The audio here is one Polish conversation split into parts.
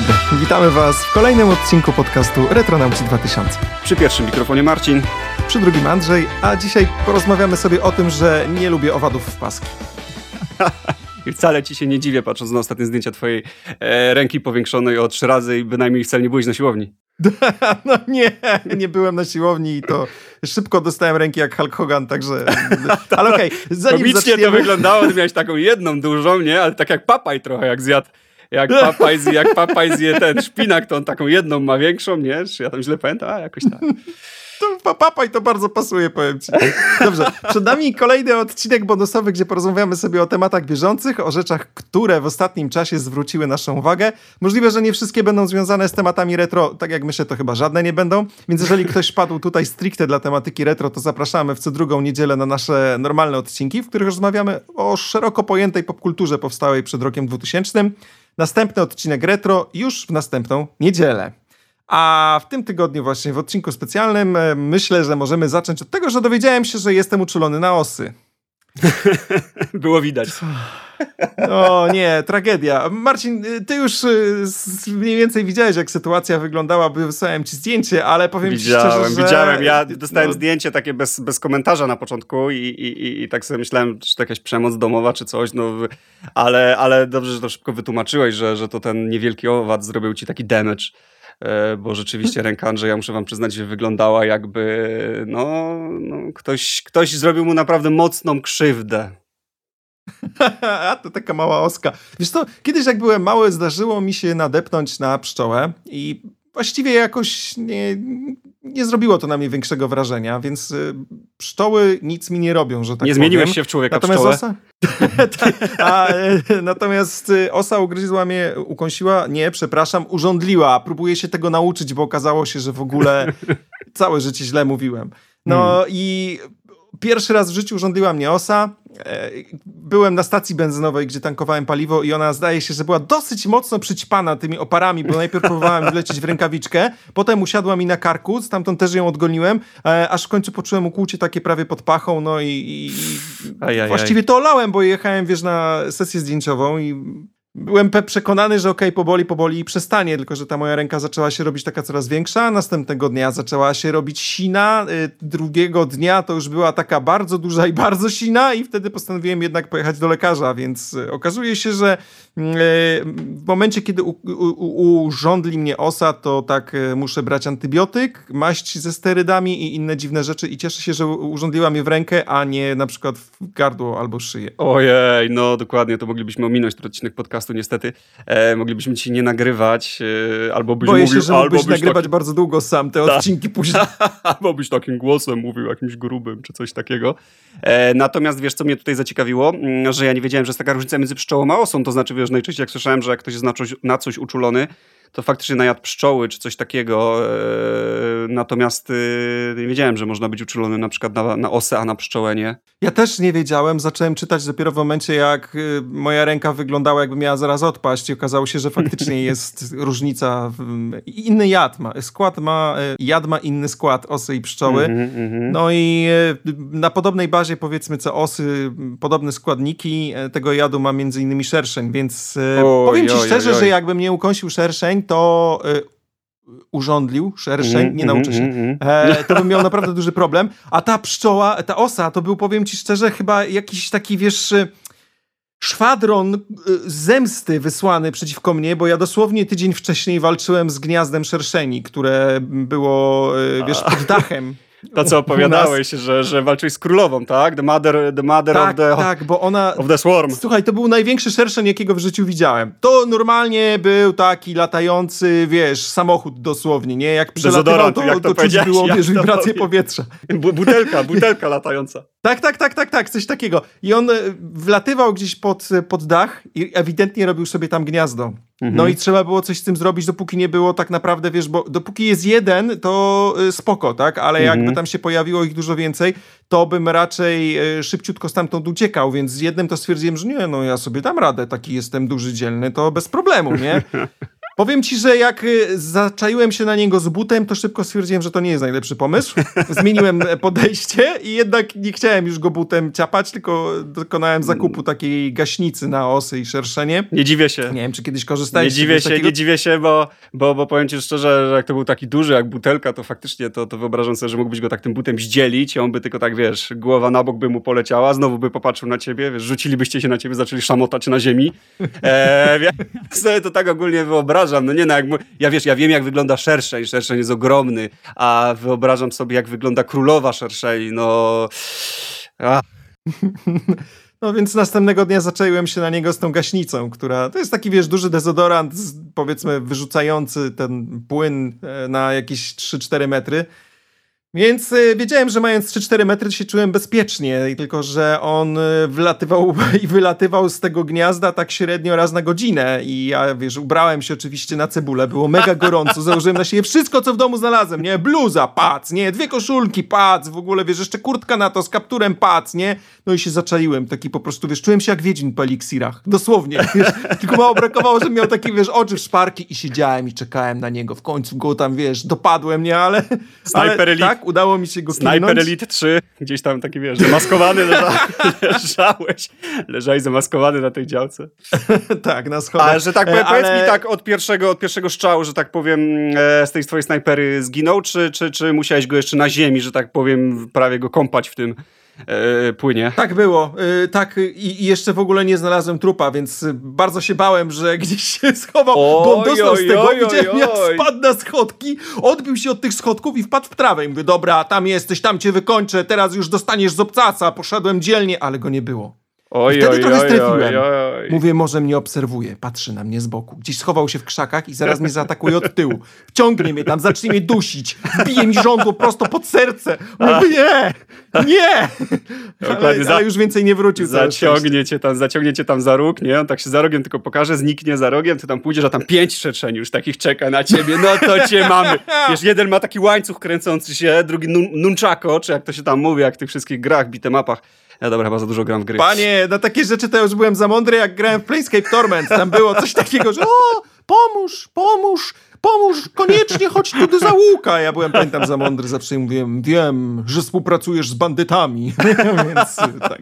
dobry, witamy Was w kolejnym odcinku podcastu Retronauci 2000. Przy pierwszym mikrofonie Marcin. Przy drugim Andrzej, a dzisiaj porozmawiamy sobie o tym, że nie lubię owadów w paski. I wcale ci się nie dziwię, patrząc na ostatnie zdjęcia twojej e, ręki powiększonej o trzy razy i bynajmniej wcale nie byłeś na siłowni. no nie, nie byłem na siłowni i to szybko dostałem ręki jak Hulk Hogan, także... Ale okej, okay, zanim Komicznie zaczniemy... to wyglądało, ty miałeś taką jedną dużą, nie? Ale tak jak papaj trochę, jak zjadł jak papaj, zje, jak papaj zje ten szpinak, to on taką jedną ma większą, nie? Czy ja tam źle pamiętam? A, jakoś tak. To papaj to bardzo pasuje, powiem ci. Dobrze, przed nami kolejny odcinek bonusowy, gdzie porozmawiamy sobie o tematach bieżących, o rzeczach, które w ostatnim czasie zwróciły naszą uwagę. Możliwe, że nie wszystkie będą związane z tematami retro, tak jak myślę, to chyba żadne nie będą, więc jeżeli ktoś padł tutaj stricte dla tematyki retro, to zapraszamy w co drugą niedzielę na nasze normalne odcinki, w których rozmawiamy o szeroko pojętej popkulturze powstałej przed rokiem 2000. Następny odcinek retro już w następną niedzielę. A w tym tygodniu właśnie w odcinku specjalnym e, myślę, że możemy zacząć od tego, że dowiedziałem się, że jestem uczulony na osy. Było widać. O nie, tragedia. Marcin, y, ty już y, mniej więcej widziałeś, jak sytuacja wyglądała, wysłałem ci zdjęcie, ale powiem widziałem, ci szczerze, że... Widziałem, Ja dostałem no... zdjęcie takie bez, bez komentarza na początku i, i, i, i tak sobie myślałem, czy to jakaś przemoc domowa, czy coś, no, ale, ale dobrze, że to szybko wytłumaczyłeś, że, że to ten niewielki owad zrobił ci taki damage e, bo rzeczywiście ręka Andrzeja, muszę wam przyznać, że wyglądała jakby no, no ktoś, ktoś zrobił mu naprawdę mocną krzywdę. A to taka mała oska. Wiesz co, kiedyś jak byłem mały, zdarzyło mi się nadepnąć na pszczołę i właściwie jakoś nie, nie zrobiło to na mnie większego wrażenia, więc y, pszczoły nic mi nie robią, że tak Nie zmieniłeś się w człowieka natomiast? Osa, a, e, natomiast y, osa ugryzła mnie, ukąsiła, nie, przepraszam, urządliła. Próbuję się tego nauczyć, bo okazało się, że w ogóle całe życie źle mówiłem. No hmm. i pierwszy raz w życiu urządliła mnie osa. E, byłem na stacji benzynowej, gdzie tankowałem paliwo i ona zdaje się, że była dosyć mocno przyćpana tymi oparami, bo najpierw próbowałem wlecieć w rękawiczkę, potem usiadła mi na karku, stamtąd też ją odgoniłem, e, aż w końcu poczułem ukłucie takie prawie pod pachą, no i, i, i właściwie to olałem, bo jechałem, wiesz, na sesję zdjęciową i Byłem przekonany, że okej, okay, poboli, poboli i przestanie, tylko że ta moja ręka zaczęła się robić taka coraz większa. Następnego dnia zaczęła się robić sina. Y, drugiego dnia to już była taka bardzo duża i bardzo sina, i wtedy postanowiłem jednak pojechać do lekarza. Więc y, okazuje się, że y, w momencie, kiedy urządli mnie osa, to tak muszę brać antybiotyk, maść ze sterydami i inne dziwne rzeczy. I cieszę się, że urządliła mnie w rękę, a nie na przykład w gardło albo szyję. Ojej, no dokładnie, to moglibyśmy ominąć ten odcinek podcastu podcastu niestety. E, moglibyśmy ci nie nagrywać, e, albo byś Boję mówił... się, że albo byś nagrywać taki... bardzo długo sam te Ta. odcinki później. albo byś takim głosem mówił, jakimś grubym, czy coś takiego. E, natomiast wiesz, co mnie tutaj zaciekawiło? Mm, że ja nie wiedziałem, że jest taka różnica między pszczołą a osą. To znaczy, wiesz, najczęściej jak słyszałem, że jak ktoś jest na coś, na coś uczulony, to faktycznie najadł pszczoły czy coś takiego. E, natomiast e, nie wiedziałem, że można być uczulony na przykład na, na osę, a na pszczołę nie. Ja też nie wiedziałem. Zacząłem czytać dopiero w momencie, jak e, moja ręka wyglądała, jakby miała zaraz odpaść i okazało się, że faktycznie jest różnica. Inny jad ma. Skład ma, jad ma inny skład osy i pszczoły. Mm -hmm. No i na podobnej bazie powiedzmy co osy, podobne składniki tego jadu ma między innymi szerszeń, więc oj, powiem ci oj, szczerze, oj, że jakbym nie ukąsił szerszeń, to y, urządlił szerszeń, mm, nie nauczy się, mm, e, to bym miał naprawdę duży problem. A ta pszczoła, ta osa, to był, powiem ci szczerze, chyba jakiś taki, wiesz, y, szwadron y, zemsty wysłany przeciwko mnie, bo ja dosłownie tydzień wcześniej walczyłem z gniazdem szerszeni, które było, wiesz, pod dachem. To, co opowiadałeś, że, że walczyłeś z królową, tak? The mother, the mother tak, of, the, tak, bo ona, of the swarm. Słuchaj, to był największy szerszeń, jakiego w życiu widziałem. To normalnie był taki latający, wiesz, samochód dosłownie, nie? Jak przelatywał, to, jak to, to czuć było, wiesz, wibrację powietrza. Butelka, butelka latająca. Tak, tak, tak, tak, tak, coś takiego. I on e, wlatywał gdzieś pod, pod dach i ewidentnie robił sobie tam gniazdo. Mhm. No i trzeba było coś z tym zrobić, dopóki nie było tak naprawdę, wiesz, bo dopóki jest jeden, to e, spoko, tak? Ale mhm. jakby tam się pojawiło ich dużo więcej, to bym raczej e, szybciutko stamtąd uciekał, więc z jednym to stwierdziłem, że nie, no ja sobie dam radę, taki jestem duży, dzielny, to bez problemu, nie? Powiem ci, że jak y, zaczaiłem się na niego z butem, to szybko stwierdziłem, że to nie jest najlepszy pomysł. Zmieniłem podejście i jednak nie chciałem już go butem ciapać, tylko dokonałem zakupu takiej gaśnicy na osy i szerszenie. Nie dziwię się. Nie wiem, czy kiedyś korzystałeś Nie dziwię się, takiego... nie dziwię się, bo, bo, bo powiem ci szczerze, że jak to był taki duży jak butelka, to faktycznie to, to wyobrażam sobie, że mógłbyś go tak tym butem zdzielić i on by tylko tak, wiesz, głowa na bok by mu poleciała, znowu by popatrzył na ciebie, wiesz, rzucilibyście się na ciebie, zaczęli szamotać na ziemi. E, sobie to tak ogólnie wyobrażam. No nie no, jak, ja wiesz, ja wiem jak wygląda szerszej, szerszej jest ogromny, a wyobrażam sobie jak wygląda królowa szerszej, no... A. No więc następnego dnia zaczęłem się na niego z tą gaśnicą, która to jest taki, wiesz, duży dezodorant, powiedzmy wyrzucający ten płyn e, na jakieś 3-4 metry. Więc y, wiedziałem, że mając 3-4 metry się czułem bezpiecznie, tylko że on y, wlatywał i wylatywał z tego gniazda tak średnio raz na godzinę. I ja, wiesz, ubrałem się oczywiście na cebulę, było mega gorąco, założyłem na siebie wszystko, co w domu znalazłem, nie? Bluza, pac, nie? Dwie koszulki, pac, w ogóle, wiesz, jeszcze kurtka na to z kapturem, pac, nie? No i się zaczaiłem, taki po prostu, wiesz, czułem się jak Wiedźmin po eliksirach, dosłownie, wiesz, tylko mało brakowało, że miał takie, wiesz, oczy w szparki i siedziałem i czekałem na niego, w końcu go tam, wiesz, dopadłem, nie? Ale, ale tak, udało mi się go Sniper kilnąć. Elite 3, gdzieś tam taki, wiesz, zamaskowany leża, leżałeś, leżałeś zamaskowany na tej działce. tak, na schodach. A że tak powiem, Ale... powiedz mi tak od pierwszego, od pierwszego strzału, że tak powiem, e, z tej twojej snajpery zginął, czy, czy, czy musiałeś go jeszcze na ziemi, że tak powiem, prawie go kąpać w tym e, płynie. Tak było. E, tak i, i, jeszcze w ogóle nie znalazłem trupa, więc bardzo się bałem, że gdzieś się schował, oj, bo on dostał oj, z tego. Oj, jak spadł na schodki, odbił się od tych schodków i wpadł w trawę. I mówię, dobra, tam jesteś, tam cię wykończę, teraz już dostaniesz z obcaca. Poszedłem dzielnie, ale go nie było. Oj, I wtedy oj, trochę strefiłem. Oj, Mówię, może mnie obserwuje, patrzy na mnie z boku. Gdzieś schował się w krzakach i zaraz mnie zaatakuje od tyłu. Wciągnie mnie tam, zacznie mnie dusić. Bije mi żądło prosto pod serce. Mówię, nie, nie. Ale, ale, już więcej nie wrócił. Zaciągnie cię tam, zaciągnie cię tam za róg, nie? On tak się za rogiem tylko pokaże, zniknie za rogiem, ty tam pójdziesz, a tam pięć Czeczeni już takich czeka na ciebie. No to cię mamy. Wiesz, jeden ma taki łańcuch kręcący się, drugi nun nunchako, czy jak to się tam mówi, jak w tych wszystkich grach, bitemapach. Ja dobra, chyba za dużo gram w gry. Panie, na takie rzeczy to już byłem za mądry, jak grałem w Planescape Torment. Tam było coś takiego, że o, pomóż, pomóż, pomóż, koniecznie chodź tu do załuka. Ja byłem, pamiętam, za mądry, zawsze mówiłem, wiem, że współpracujesz z bandytami. Więc tak.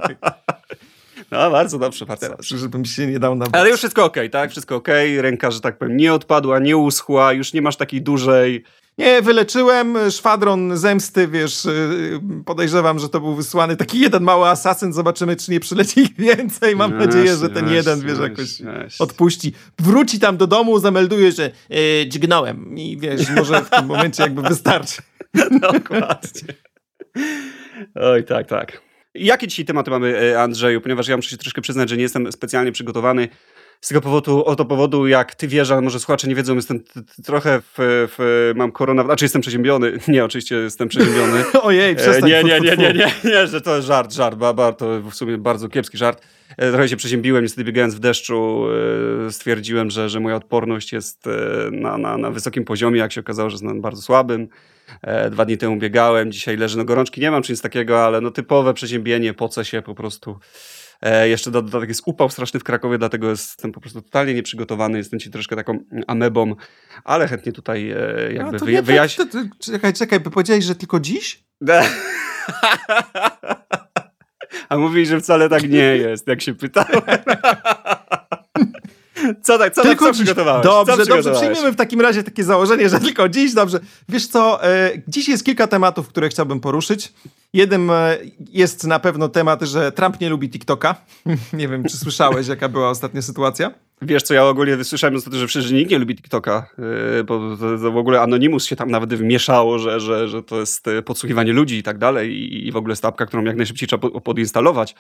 No, bardzo dobrze, bardzo Teraz, dobrze. żebym się nie dał na. Ale już wszystko okej, okay, tak? Wszystko okej, okay. ręka, że tak powiem, nie odpadła, nie uschła, już nie masz takiej dużej nie, wyleczyłem szwadron zemsty, wiesz, y, podejrzewam, że to był wysłany taki jeden mały asasyn, zobaczymy, czy nie przyleci ich więcej. Mam nadzieję, że ten jeden, wiesz, jakoś odpuści. Wróci tam do domu, zamelduje, że yy, dźgnąłem i wiesz, może w tym momencie jakby wystarczy. Dokładnie. Oj, tak, tak. Jakie dzisiaj tematy mamy, e, Andrzeju? Ponieważ ja muszę się troszkę przyznać, że nie jestem specjalnie przygotowany z tego powodu, o to powodu, jak ty wiesz, ale może słuchacze nie wiedzą, jestem trochę w, w mam korona, znaczy jestem przeziębiony. Nie, oczywiście jestem przeziębiony. Ojej, przestań. Nie, nie, nie, nie, nie, nie, że to żart, żart, ba, to w sumie bardzo kiepski żart. E, trochę się przeziębiłem, niestety biegając w deszczu e, stwierdziłem, że, że moja odporność jest e, na, na, na wysokim poziomie, jak się okazało, że jest na bardzo słabym. Dwa dni temu biegałem, dzisiaj leżę, no gorączki nie mam, czy nic takiego, ale no typowe przeziębienie, poce się po prostu E, jeszcze dodatek jest upał straszny w Krakowie, dlatego jestem po prostu totalnie nieprzygotowany. Jestem ci troszkę taką amebą, ale chętnie tutaj e, jakby no, wyja wyjaśnię. Tak, czekaj, czekaj, by powiedziałeś, że tylko dziś? A mówisz, że wcale tak nie jest, jak się pytałem. Co tak, co, tylko tak, co przygotowałeś? Dobrze, co dobrze, przyjmiemy w takim razie takie założenie, że tylko dziś, dobrze. Wiesz co, e, dziś jest kilka tematów, które chciałbym poruszyć. Jeden e, jest na pewno temat, że Trump nie lubi TikToka. nie wiem, czy słyszałeś, jaka była ostatnia sytuacja? Wiesz co, ja ogólnie wysłyszałem ostatnio, że przecież nikt nie lubi TikToka, e, bo w ogóle Anonymous się tam nawet wmieszało, że, że, że to jest e, podsłuchiwanie ludzi i tak dalej i, i w ogóle stawka, którą jak najszybciej trzeba podinstalować.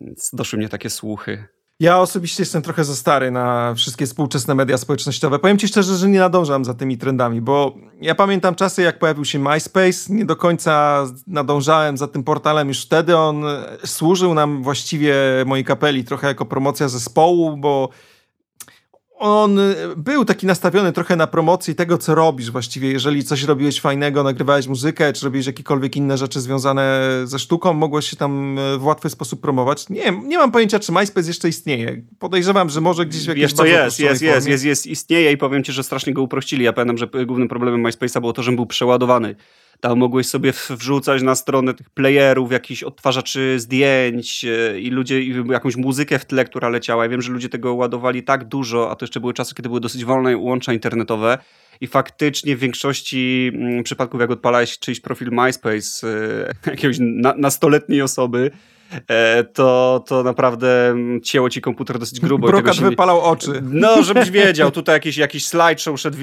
Więc doszły mnie takie słuchy. Ja osobiście jestem trochę za stary na wszystkie współczesne media społecznościowe. Powiem ci szczerze, że nie nadążam za tymi trendami, bo ja pamiętam czasy, jak pojawił się MySpace, nie do końca nadążałem za tym portalem już wtedy. On służył nam właściwie mojej kapeli trochę jako promocja zespołu, bo on był taki nastawiony trochę na promocję tego, co robisz właściwie. Jeżeli coś robiłeś fajnego, nagrywałeś muzykę, czy robiłeś jakiekolwiek inne rzeczy związane ze sztuką, mogłeś się tam w łatwy sposób promować. Nie, nie mam pojęcia, czy MySpace jeszcze istnieje. Podejrzewam, że może gdzieś w jakiejś Wiesz co, jest, jest, jest, jest, jest, istnieje i powiem ci, że strasznie go uprościli. Ja pamiętam, że głównym problemem MySpace'a było to, że był przeładowany. Tam mogłeś sobie wrzucać na stronę tych playerów, jakichś odtwarzaczy zdjęć e, i ludzie, i jakąś muzykę w tle, która leciała. Ja wiem, że ludzie tego ładowali tak dużo, a to jeszcze były czasy, kiedy były dosyć wolne łącza internetowe i faktycznie w większości mm, przypadków, jak odpalałeś czyjś profil MySpace e, jakiegoś nastoletniej osoby, to, to naprawdę cięło ci komputer dosyć grubo. Brokat wypalał oczy. No, żebyś wiedział, tutaj jakiś, jakiś slideshow szedł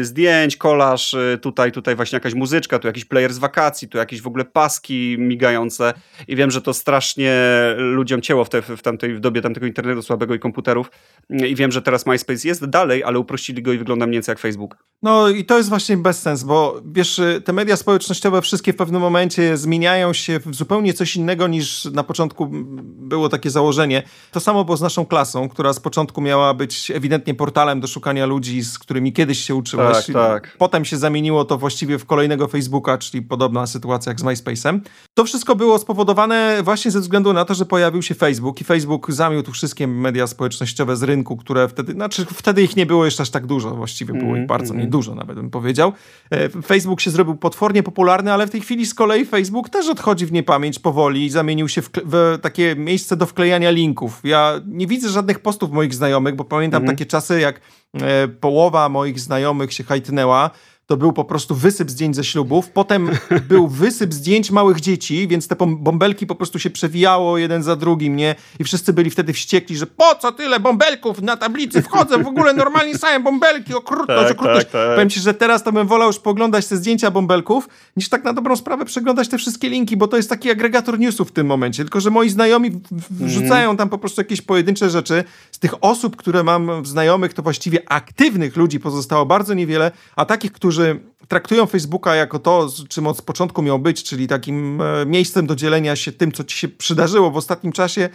e, zdjęć, kolaż, e, tutaj, tutaj właśnie jakaś muzyczka, tu jakiś player z wakacji, tu jakieś w ogóle paski migające i wiem, że to strasznie ludziom cięło w, te, w tamtej w dobie tamtego internetu słabego i komputerów i wiem, że teraz MySpace jest dalej, ale uprościli go i wygląda mniej więcej jak Facebook. No i to jest właśnie bezsens, bo wiesz, te media społecznościowe wszystkie w pewnym momencie zmieniają się w zupełnie coś innego niż na początku było takie założenie. To samo było z naszą klasą, która z początku miała być ewidentnie portalem do szukania ludzi, z którymi kiedyś się uczyłeś. Tak, tak. Potem się zamieniło to właściwie w kolejnego Facebooka, czyli podobna sytuacja jak z MySpace'em. To wszystko było spowodowane właśnie ze względu na to, że pojawił się Facebook i Facebook zamiótł wszystkie media społecznościowe z rynku, które wtedy, znaczy wtedy ich nie było jeszcze aż tak dużo, właściwie było mm, ich bardzo mm. niedużo nawet bym powiedział. E, Facebook się zrobił potwornie popularny, ale w tej chwili z kolei Facebook też odchodzi w niepamięć powoli i zamienił się w, w takie miejsce do wklejania linków. Ja nie widzę żadnych postów moich znajomych, bo pamiętam mm. takie czasy, jak e, połowa moich znajomych się hajtnęła, to był po prostu wysyp zdjęć ze ślubów. Potem był wysyp zdjęć małych dzieci, więc te bąbelki po prostu się przewijało jeden za drugim, nie? I wszyscy byli wtedy wściekli, że po co tyle bąbelków na tablicy wchodzę, w ogóle normalnie same bąbelki, okrutność, tak, okrutność. Tak, tak. Powiem ci, że teraz to bym wolał już poglądać te zdjęcia bąbelków, niż tak na dobrą sprawę przeglądać te wszystkie linki, bo to jest taki agregator newsów w tym momencie, tylko że moi znajomi wrzucają mm. tam po prostu jakieś pojedyncze rzeczy. Z tych osób, które mam znajomych, to właściwie aktywnych ludzi pozostało bardzo niewiele, a takich, którzy którzy traktują Facebooka jako to, czym od początku miał być, czyli takim e, miejscem do dzielenia się tym, co ci się przydarzyło w ostatnim czasie,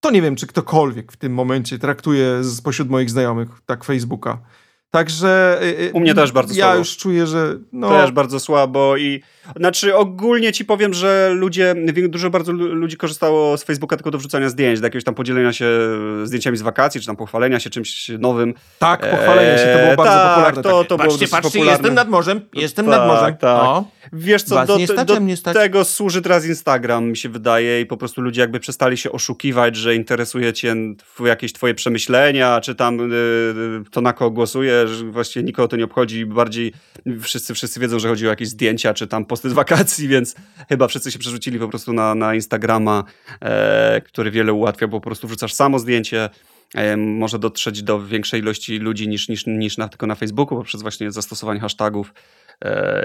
to nie wiem, czy ktokolwiek w tym momencie traktuje spośród moich znajomych tak Facebooka. Także. E, e, U mnie też bardzo ja słabo. Ja już czuję, że. No... Też bardzo słabo i znaczy ogólnie ci powiem, że ludzie, dużo bardzo ludzi korzystało z Facebooka tylko do wrzucania zdjęć, do jakiegoś tam podzielenia się zdjęciami z wakacji, czy tam pochwalenia się czymś nowym. Tak, pochwalenia się, to było bardzo tak, popularne. To, to patrzcie, było patrzcie, popularne. jestem nad morzem, jestem tak, nad morzem. Tak. O. Wiesz co, do, stać, do tego służy teraz Instagram, mi się wydaje i po prostu ludzie jakby przestali się oszukiwać, że interesuje cię jakieś twoje przemyślenia, czy tam y, to na kogo głosujesz, właściwie nikogo to nie obchodzi, bardziej wszyscy, wszyscy wiedzą, że chodzi o jakieś zdjęcia, czy tam posty z wakacji, więc chyba wszyscy się przerzucili po prostu na, na Instagrama, e, który wiele ułatwia, bo po prostu wrzucasz samo zdjęcie, e, może dotrzeć do większej ilości ludzi niż, niż, niż na, tylko na Facebooku poprzez właśnie zastosowanie hashtagów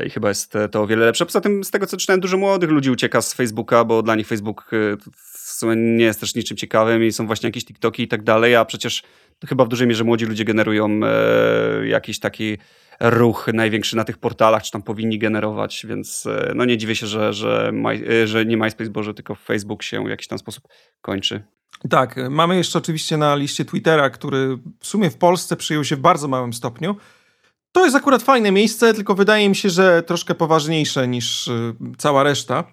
i chyba jest to o wiele lepsze. Poza tym z tego co czytałem, dużo młodych ludzi ucieka z Facebooka, bo dla nich Facebook e, w sumie nie jest też niczym ciekawym i są właśnie jakieś TikToki i tak dalej, a przecież chyba w dużej mierze młodzi ludzie generują e, jakiś taki ruch największy na tych portalach, czy tam powinni generować, więc e, no nie dziwię się, że, że, My, że nie MySpace, Boże, tylko Facebook się w jakiś tam sposób kończy. Tak, mamy jeszcze oczywiście na liście Twittera, który w sumie w Polsce przyjął się w bardzo małym stopniu. To jest akurat fajne miejsce, tylko wydaje mi się, że troszkę poważniejsze niż e, cała reszta.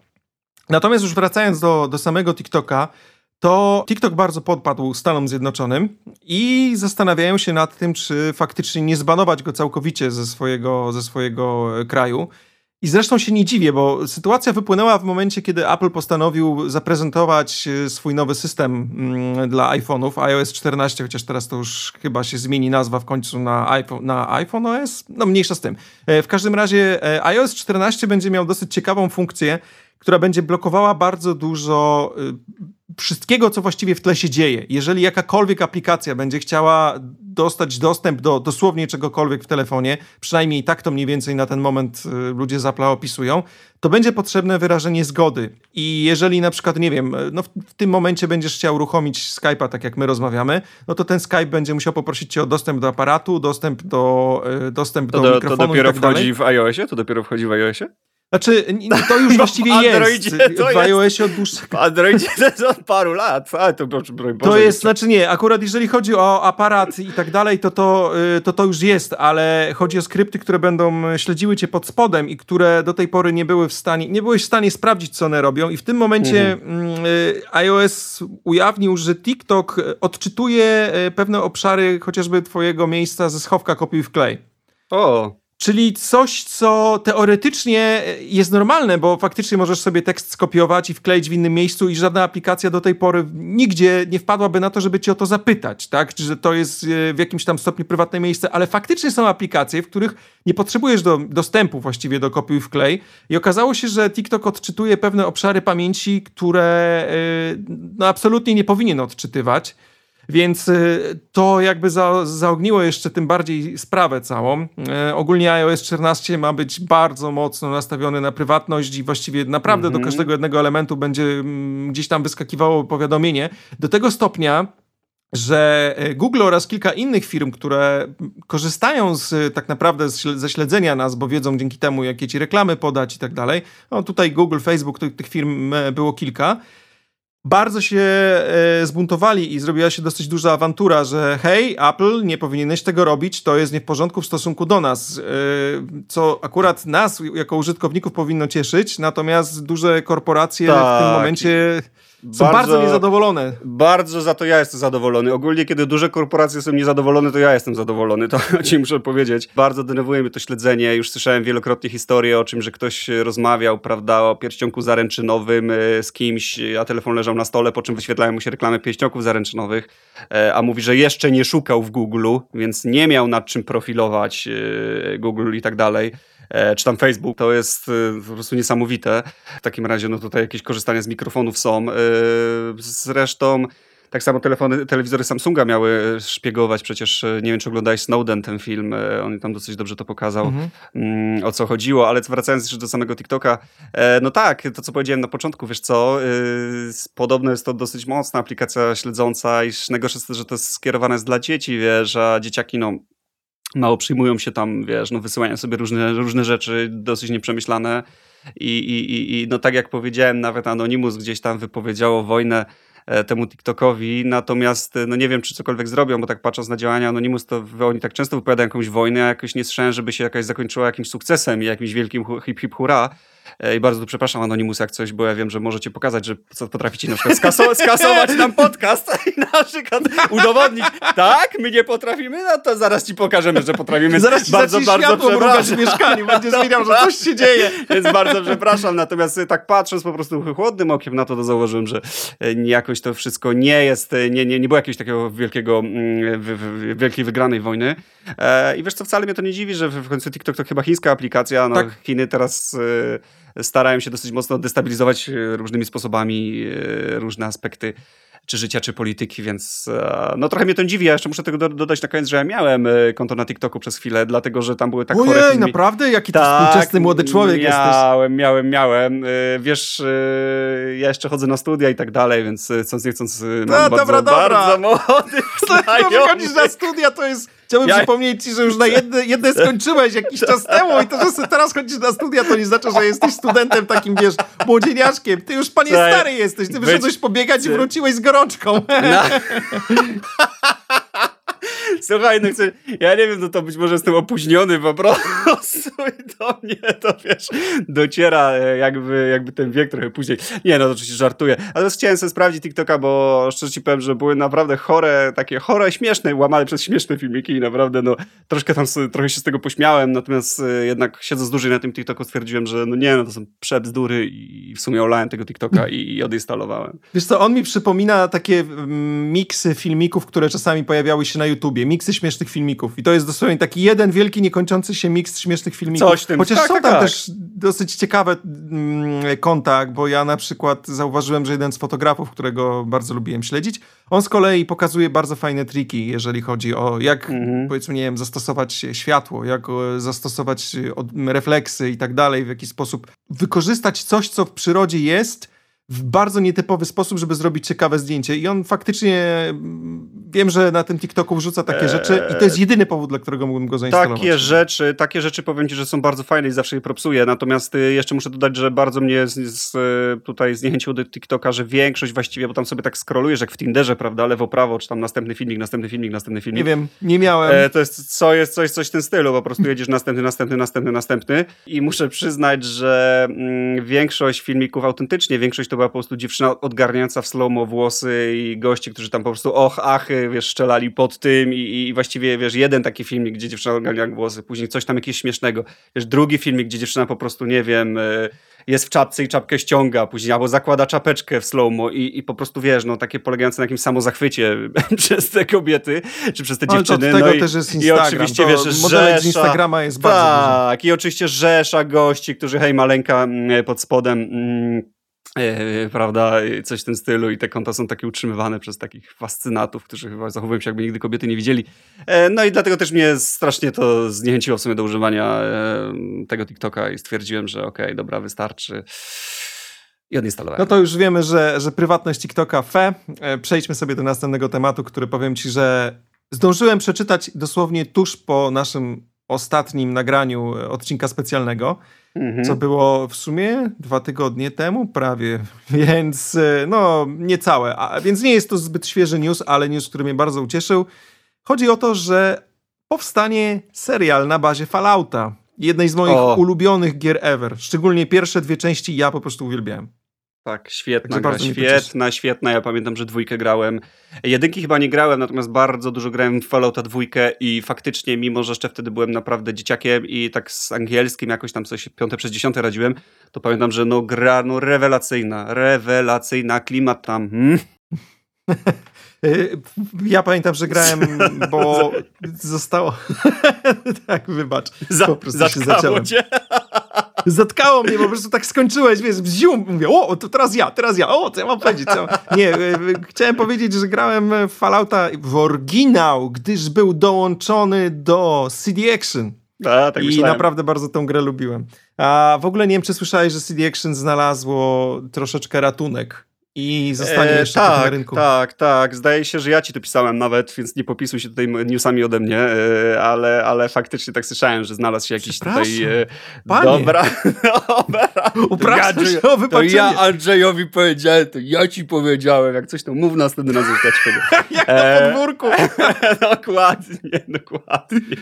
Natomiast już wracając do, do samego TikToka, to TikTok bardzo podpadł Stanom Zjednoczonym i zastanawiają się nad tym, czy faktycznie nie zbanować go całkowicie ze swojego, ze swojego e, kraju. I zresztą się nie dziwię, bo sytuacja wypłynęła w momencie, kiedy Apple postanowił zaprezentować e, swój nowy system mm, dla iPhone'ów, iOS 14, chociaż teraz to już chyba się zmieni nazwa w końcu na iPhone, na iPhone OS. No mniejsza z tym. E, w każdym razie iOS 14 będzie miał dosyć ciekawą funkcję, która będzie blokowała bardzo dużo wszystkiego, co właściwie w tle się dzieje. Jeżeli jakakolwiek aplikacja będzie chciała dostać dostęp do dosłownie czegokolwiek w telefonie, przynajmniej tak to mniej więcej na ten moment y, ludzie z Apple'a opisują, to będzie potrzebne wyrażenie zgody. I jeżeli na przykład, nie wiem, no w tym momencie będziesz chciał uruchomić Skype'a, tak jak my rozmawiamy, no to ten Skype będzie musiał poprosić cię o dostęp do aparatu, dostęp do, y, dostęp to do, do mikrofonu To dopiero tak wchodzi w iOSie? To dopiero wchodzi w iOSie? Znaczy, to już właściwie jest. W iOSie od dłuższego... W Androidzie to jest od paru lat. A, to, Boże, to jest, znaczy nie, akurat jeżeli chodzi o aparat i tak dalej, to to, y, to to już jest, ale chodzi o skrypty, które będą śledziły cię pod spodem i które do tej pory nie były w stanie, nie byłeś w stanie sprawdzić, co one robią i w tym momencie mhm. Mm, y, iOS ujawnił, że TikTok odczytuje y, pewne obszary chociażby twojego miejsca ze schowka kopiuj w klej. O, Czyli coś, co teoretycznie jest normalne, bo faktycznie możesz sobie tekst skopiować i wkleić w innym miejscu i żadna aplikacja do tej pory nigdzie nie wpadłaby na to, żeby cię o to zapytać, tak? Czy to jest e, w jakimś tam stopniu prywatne miejsce, ale faktycznie są aplikacje, w których nie potrzebujesz do, dostępu właściwie do kopiuj wklej i okazało się, że TikTok odczytuje pewne obszary pamięci, które yy, no, absolutnie nie powinien odczytywać. Więc y, to jakby za, zaogniło jeszcze tym bardziej sprawę całą. E, ogólnie iOS 14 ma być bardzo mocno nastawiony na prywatność i właściwie naprawdę do mhm. każdego jednego elementu będzie mm, gdzieś tam wyskakiwało powiadomienie. Do tego stopnia, że e, Google oraz kilka innych firm, które korzystają z tak naprawdę ze śledzenia nas, bo wiedzą dzięki temu, jakie ci reklamy podać i tak dalej. No tutaj Google, Facebook, tych firm e, było kilka bardzo się e, zbuntowali i zrobiła się dosyć duża awantura, że hej, Apple, nie powinieneś tego robić, to jest nie w porządku w stosunku do nas, e, co akurat nas jako użytkowników powinno cieszyć, natomiast duże korporacje tak. w tym tak. momencie są bardzo, bardzo, niezadowolone. Bardzo za to ja jestem zadowolony. Ogólnie, kiedy duże korporacje są niezadowolone, to ja jestem zadowolony. To ci muszę powiedzieć. Bardzo denerwuje mnie to śledzenie. Już słyszałem wielokrotnie historię o czym, że ktoś rozmawiał, prawda, o pierścionku zaręczynowym e, z kimś, a telefon leżał na stole, po czym wyświetlają mu się reklamy pierścionków zaręczynowych, e, a mówi, że jeszcze nie szukał w Google, więc nie miał nad czym profilować e, Google i tak dalej. E, czy tam Facebook, to jest e, po prostu niesamowite. W takim razie, no tutaj jakieś korzystania z mikrofonów są. E, zresztą tak samo telefony, telewizory Samsunga miały szpiegować, przecież nie wiem, czy oglądałeś Snowden ten film, on tam dosyć dobrze to pokazał, mhm. Mm, o co chodziło, ale wracając jeszcze do samego TikToka, no tak, to co powiedziałem na początku, wiesz co, podobno jest to dosyć mocna aplikacja śledząca i najgorsze jest to, że to jest skierowane jest dla dzieci, wiesz, a dzieciaki no mało przyjmują się tam, wiesz, no wysyłają sobie różne, różne rzeczy dosyć nieprzemyślane i, i, i no tak jak powiedziałem, nawet Anonymous gdzieś tam wypowiedziało wojnę e, temu TikTokowi, natomiast no nie wiem, czy cokolwiek zrobią, bo tak patrząc na działania Anonymous, to oni tak często wypowiadają jakąś wojnę, a jakoś nie słyszałem, żeby się jakaś zakończyła jakimś sukcesem i jakimś wielkim hip hip hura. E, I bardzo tu przepraszam Anonymous jak coś, bo ja wiem, że możecie pokazać, że co potraficie na przykład skaso skasować nam podcast i na przykład udowodnić, tak, my nie potrafimy, no to zaraz ci pokażemy, że potrafimy. Zaraz ci bardzo, bardzo przepraszam. w mieszkaniu, będziesz no, wiedział, że coś się dzieje. Więc bardzo przepraszam, natomiast tak patrząc po prostu chłodnym okiem na to, to zauważyłem, że e, jakoś to wszystko nie jest, e, nie, nie, nie było jakiegoś takiego wielkiego, mm, wielkiej wygranej wojny. I wiesz co, wcale mnie to nie dziwi, że w końcu TikTok to chyba chińska aplikacja, no tak. Chiny teraz starają się dosyć mocno destabilizować e, różnymi sposobami e, różne aspekty czy życia, czy polityki, więc e, no trochę mnie to dziwi. Ja jeszcze muszę tego do, dodać na koniec, że ja miałem konto na TikToku przez chwilę, dlatego, że tam były tak Ojej, chore filmy. naprawdę? Jaki to tak, współczesny młody człowiek miałem, jesteś. Miałem, miałem, Wiesz, ja jeszcze chodzę na studia i tak dalej, więc chcąc nie chcąc mam no, bardzo, dobra, dobra. bardzo młodych znajomych. No, chodzisz na studia, to jest Chciałbym ja... przypomnieć ci, że już na jedne, jedne skończyłeś jakiś czas temu i to, że teraz chodzisz na studia, to nie znaczy, że jesteś studentem takim, wiesz, młodzieniaszkiem. Ty już, panie stary jesteś. Ty wyszedłeś pobiegać i wróciłeś z gorączką. No. Słuchaj, no chcę, ja nie wiem, no to być może jestem opóźniony po prostu i do mnie to, wiesz, dociera e, jakby, jakby ten wiek trochę później. Nie, no to oczywiście żartuję. Ale chciałem sobie sprawdzić TikToka, bo szczerze ci powiem, że były naprawdę chore, takie chore, śmieszne, łamane przez śmieszne filmiki i naprawdę, no, troszkę tam, trochę się z tego pośmiałem, natomiast e, jednak siedząc dłużej na tym TikToku stwierdziłem, że no nie, no to są przebzdury i w sumie olałem tego TikToka i, i odinstalowałem. Wiesz co, on mi przypomina takie mm, miksy filmików, które czasami pojawiały się na YouTubie miksy śmiesznych filmików. I to jest dosłownie taki jeden wielki, niekończący się miks śmiesznych filmików. Coś tym. Chociaż tak, są tak, tam tak. też dosyć ciekawe mm, konta, bo ja na przykład zauważyłem, że jeden z fotografów, którego bardzo lubiłem śledzić, on z kolei pokazuje bardzo fajne triki, jeżeli chodzi o jak, mhm. powiedzmy, nie wiem, zastosować światło, jak zastosować refleksy i tak dalej, w jaki sposób wykorzystać coś, co w przyrodzie jest, w bardzo nietypowy sposób, żeby zrobić ciekawe zdjęcie. I on faktycznie, mm, wiem, że na tym TikToku wrzuca takie eee... rzeczy i to jest jedyny powód, dla którego mógłbym go zainstalować. Takie rzeczy, takie rzeczy powiem ci, że są bardzo fajne i zawsze je propsuję. Natomiast y, jeszcze muszę dodać, że bardzo mnie z, z, tutaj zniechęciło do TikToka, że większość właściwie, bo tam sobie tak scrollujesz jak w Tinderze, prawda, lewo, prawo, czy tam następny filmik, następny filmik, następny filmik. Nie wiem, nie miałem. E, to jest, co jest coś, coś w tym stylu, po prostu jedziesz następny, następny, następny, następny i muszę przyznać, że mm, większość filmików autentycznie, większość to była po prostu dziewczyna odgarniająca w slow włosy i gości, którzy tam po prostu och, achy, wiesz, strzelali pod tym i, i właściwie, wiesz, jeden taki filmik, gdzie dziewczyna odgarnia włosy, później coś tam jakieś śmiesznego. Wiesz, drugi filmik, gdzie dziewczyna po prostu, nie wiem, e, jest w czapce i czapkę ściąga później, albo zakłada czapeczkę w slow-mo i, i po prostu, wiesz, no takie polegające na jakimś samozachwycie przez te kobiety, czy przez te dziewczyny. Ale to no i, też jest Instagram. I oczywiście, wiesz, rzesza... z Instagrama jest bardzo Tak, i oczywiście rzesza gości, którzy hej, maleńka mm, pod spodem... Mm, E, prawda, coś w tym stylu i te konta są takie utrzymywane przez takich fascynatów, którzy chyba zachowują się jakby nigdy kobiety nie widzieli. E, no i dlatego też mnie strasznie to zniechęciło w sumie do używania e, tego TikToka i stwierdziłem, że okej, okay, dobra, wystarczy. I odinstalowałem. No to już wiemy, że, że prywatność TikToka fe. Przejdźmy sobie do następnego tematu, który powiem ci, że zdążyłem przeczytać dosłownie tuż po naszym ostatnim nagraniu odcinka specjalnego mhm. co było w sumie dwa tygodnie temu prawie, więc e, no niecałe, a więc nie jest to zbyt świeży news, ale news, który mnie bardzo ucieszył. Chodzi o to, że powstanie serial na bazie Fallouta, jednej z moich o. ulubionych gier ever. Szczególnie pierwsze dwie części ja po prostu uwielbiałem. Tak, świetna gra, świetna, świetna. Ja pamiętam, że dwójkę grałem. Jedynki chyba nie grałem, natomiast bardzo dużo grałem w Fallouta dwójkę i faktycznie, mimo że jeszcze wtedy byłem naprawdę dzieciakiem i tak z angielskim jakoś tam coś piąte przez dziesiąte radziłem, to pamiętam, że no gra no rewelacyjna, rewelacyjna, klimat tam. Hmm? Ja pamiętam, że grałem, bo zostało. tak, wybacz. Za, po prostu się zacząłem. Cię. Zatkało mnie, po prostu tak skończyłeś, wiesz, wziął, mówię, o, to teraz ja, teraz ja, o, co ja mam powiedzieć? Nie, e, chciałem powiedzieć, że grałem w Fallouta w oryginał, gdyż był dołączony do CD Action. A, tak I myślałem. naprawdę bardzo tę grę lubiłem. A w ogóle nie wiem, czy słyszałeś, że CD Action znalazło troszeczkę ratunek i zostanie e, jeszcze tak, na rynku. Tak, tak. Zdaje się, że ja ci to pisałem nawet, więc nie popisuj się tutaj newsami ode mnie, e, ale, ale faktycznie tak słyszałem, że znalazł się jakiś tutaj... E, Panie. Dobra, dobra. Upraszczasz ja, o To ja Andrzejowi powiedziałem, to ja ci powiedziałem, jak coś to mów raz zostać tego. jak na podwórku. dokładnie, dokładnie.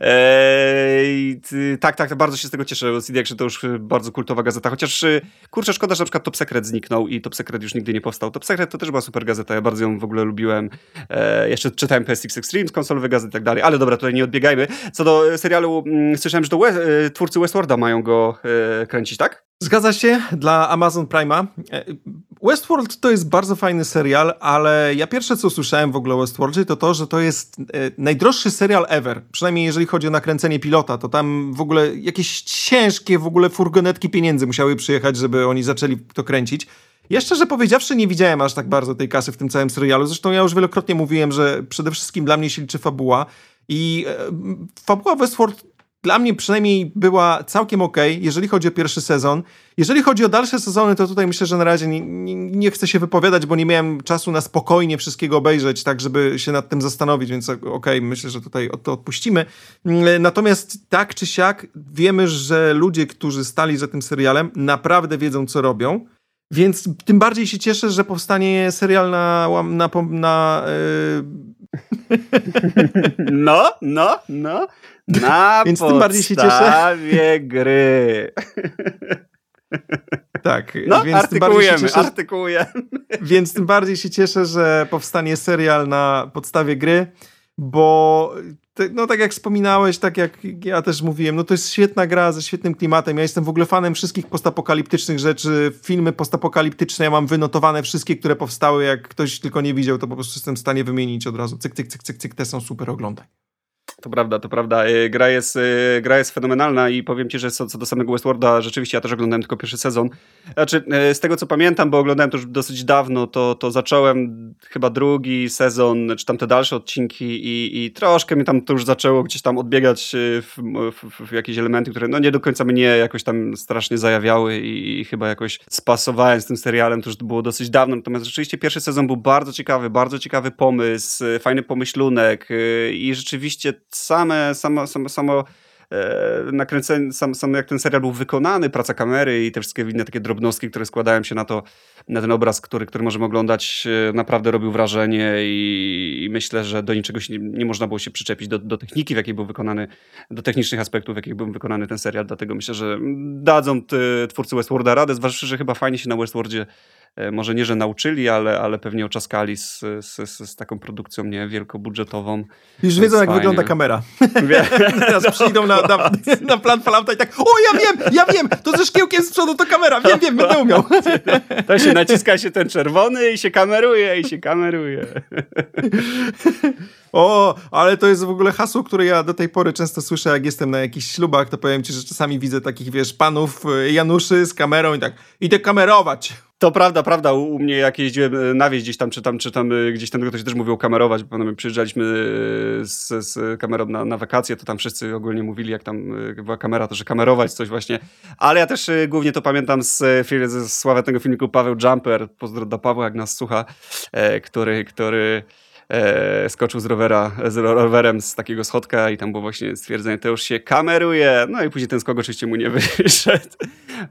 E, tak, tak, bardzo się z tego cieszę. CD Action to już bardzo kultowa gazeta, chociaż kurczę, szkoda, że na przykład Top Secret zniknął i Top Secret już nigdy nie powstał. Top Secret to też była super gazeta, ja bardzo ją w ogóle lubiłem. E, jeszcze czytałem PSX Extreme, konsolowe gazety i tak dalej, ale dobra, tutaj nie odbiegajmy. Co do serialu, mm, słyszałem, że e, twórcy Westworlda mają go e, kręcić, tak? Zgadza się, dla Amazon Prime'a. E, Westworld to jest bardzo fajny serial, ale ja pierwsze co usłyszałem w ogóle o Westworldzie to to, że to jest e, najdroższy serial ever. Przynajmniej jeżeli chodzi o nakręcenie pilota, to tam w ogóle jakieś ciężkie w ogóle furgonetki pieniędzy musiały przyjechać, żeby oni zaczęli to kręcić. Ja szczerze powiedziawszy nie widziałem aż tak bardzo tej kasy w tym całym serialu. Zresztą ja już wielokrotnie mówiłem, że przede wszystkim dla mnie się liczy fabuła i e, fabuła Westworld dla mnie przynajmniej była całkiem ok, jeżeli chodzi o pierwszy sezon. Jeżeli chodzi o dalsze sezony, to tutaj myślę, że na razie nie, nie, nie, chcę się wypowiadać, bo nie miałem czasu na spokojnie wszystkiego obejrzeć, tak żeby się nad tym zastanowić, więc okay, myślę, że tutaj to odpuścimy. Mm, natomiast tak czy siak wiemy, że ludzie, którzy stali za tym serialem, naprawdę wiedzą, co robią. Więc tym bardziej się cieszę, że powstanie serial na. na, na, yy... No, no, no. Na Więc tym bardziej się cieszę. gry. Tak, no, więc artykułujemy, cieszę, artykułujemy. Więc tym bardziej się cieszę, że powstanie serial na podstawie gry, bo no tak jak wspominałeś, tak jak ja też mówiłem, no to jest świetna gra ze świetnym klimatem. Ja jestem w ogóle fanem wszystkich postapokaliptycznych rzeczy, filmy postapokaliptyczne, ja mam wynotowane wszystkie, które powstały, jak ktoś tylko nie widział, to po prostu jestem w stanie wymienić od razu. Cyk, cyk, cyk, cyk, cyk, te są super, oglądaj. To prawda, to prawda. E, gra jest, e, gra jest fenomenalna i powiem ci, że co, co do samego Westworlda, rzeczywiście ja też oglądałem tylko pierwszy sezon. Znaczy, e, z tego co pamiętam, bo oglądałem to już dosyć dawno, to, to zacząłem chyba drugi sezon, czy tam te dalsze odcinki i, i troszkę mi tam to już zaczęło gdzieś tam odbiegać w, w, w jakieś elementy, które no nie do końca mnie jakoś tam strasznie zajawiały i, i chyba jakoś spasowałem z tym serialem, to już było dosyć dawno. Natomiast rzeczywiście pierwszy sezon był bardzo ciekawy, bardzo ciekawy pomysł, fajny pomyślunek i rzeczywiście same, samo, samo, samo e, nakręcenie, sam, sam jak ten serial był wykonany, praca kamery i te wszystkie inne takie drobnostki, które składają się na to, na ten obraz, który, który możemy oglądać, e, naprawdę robił wrażenie i, i myślę, że do niczego się nie, nie, można było się przyczepić do, do techniki, w jakiej był wykonany, do technicznych aspektów, w jakich był wykonany ten serial, dlatego myślę, że dadzą twórcy Westworlda radę, zważywszy, że chyba fajnie się na Westwordzie E, może nie, że nauczyli, ale, ale pewnie oczaskali z, z, z taką produkcją nie wielkobudżetową. Już wiedzą, jak wygląda kamera. Teraz przyjdą na, na, na plan Fallouta i tak, o ja wiem, ja wiem, to ze szkiełkiem z przodu to kamera, wiem, wiem, będę umiał. To się naciska się ten czerwony i się kameruje, i się kameruje. O, ale to jest w ogóle hasło, które ja do tej pory często słyszę, jak jestem na jakichś ślubach, to powiem ci, że czasami widzę takich, wiesz, panów e, Januszy z kamerą i tak, idę kamerować. To prawda, prawda. U, mnie jak jeździłem e, na wieś gdzieś tam, czy tam, czy tam e, gdzieś tam ktoś też mówił kamerować, bo my przyjeżdżaliśmy z, z kamerą na, na wakacje, to tam wszyscy ogólnie mówili, jak tam była kamera, to że kamerować coś właśnie. Ale ja też głównie to pamiętam z, z sławetnego filmiku Paweł Jumper, pozdro do Pawła, jak nas słucha, który, który e, skoczył z, rowera, z rowerem z takiego schodka i tam było właśnie stwierdzenie, to już się kameruje. No i później ten skok oczywiście mu nie wyszedł.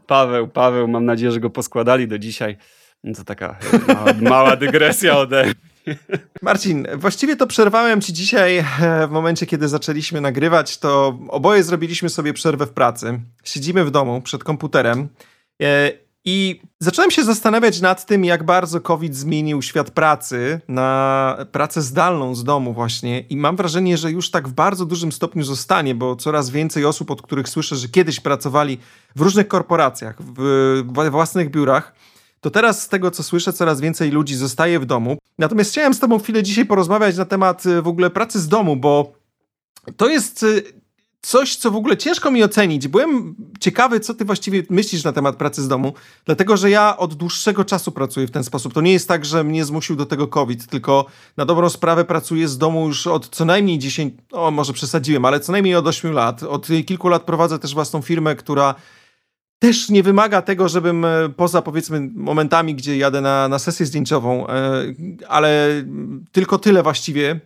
Paweł, Paweł, mam nadzieję, że go poskładali do dzisiaj. No to taka mała, mała dygresja ode mnie. Marcin, właściwie to przerwałem ci dzisiaj e, w momencie, kiedy zaczęliśmy nagrywać, to oboje zrobiliśmy sobie przerwę w pracy. Siedzimy w domu przed komputerem e, i zacząłem się zastanawiać nad tym, jak bardzo COVID zmienił świat pracy na pracę zdalną z domu, właśnie. I mam wrażenie, że już tak w bardzo dużym stopniu zostanie, bo coraz więcej osób, od których słyszę, że kiedyś pracowali w różnych korporacjach, w własnych biurach, to teraz z tego, co słyszę, coraz więcej ludzi zostaje w domu. Natomiast chciałem z Tobą chwilę dzisiaj porozmawiać na temat y, w ogóle pracy z domu, bo to jest y, coś, co w ogóle ciężko mi ocenić. Byłem ciekawy, co ty właściwie myślisz na temat pracy z domu, dlatego że ja od dłuższego czasu pracuję w ten sposób. To nie jest tak, że mnie zmusił do tego COVID, tylko na dobrą sprawę pracuję z domu już od co najmniej 10, o może przesadziłem, ale co najmniej od 8 lat. Od kilku lat prowadzę też własną firmę, która też nie wymaga tego, żebym e, poza powiedzmy momentami, gdzie jadę na, na sesję zdjęciową, e, ale tylko tyle właściwie,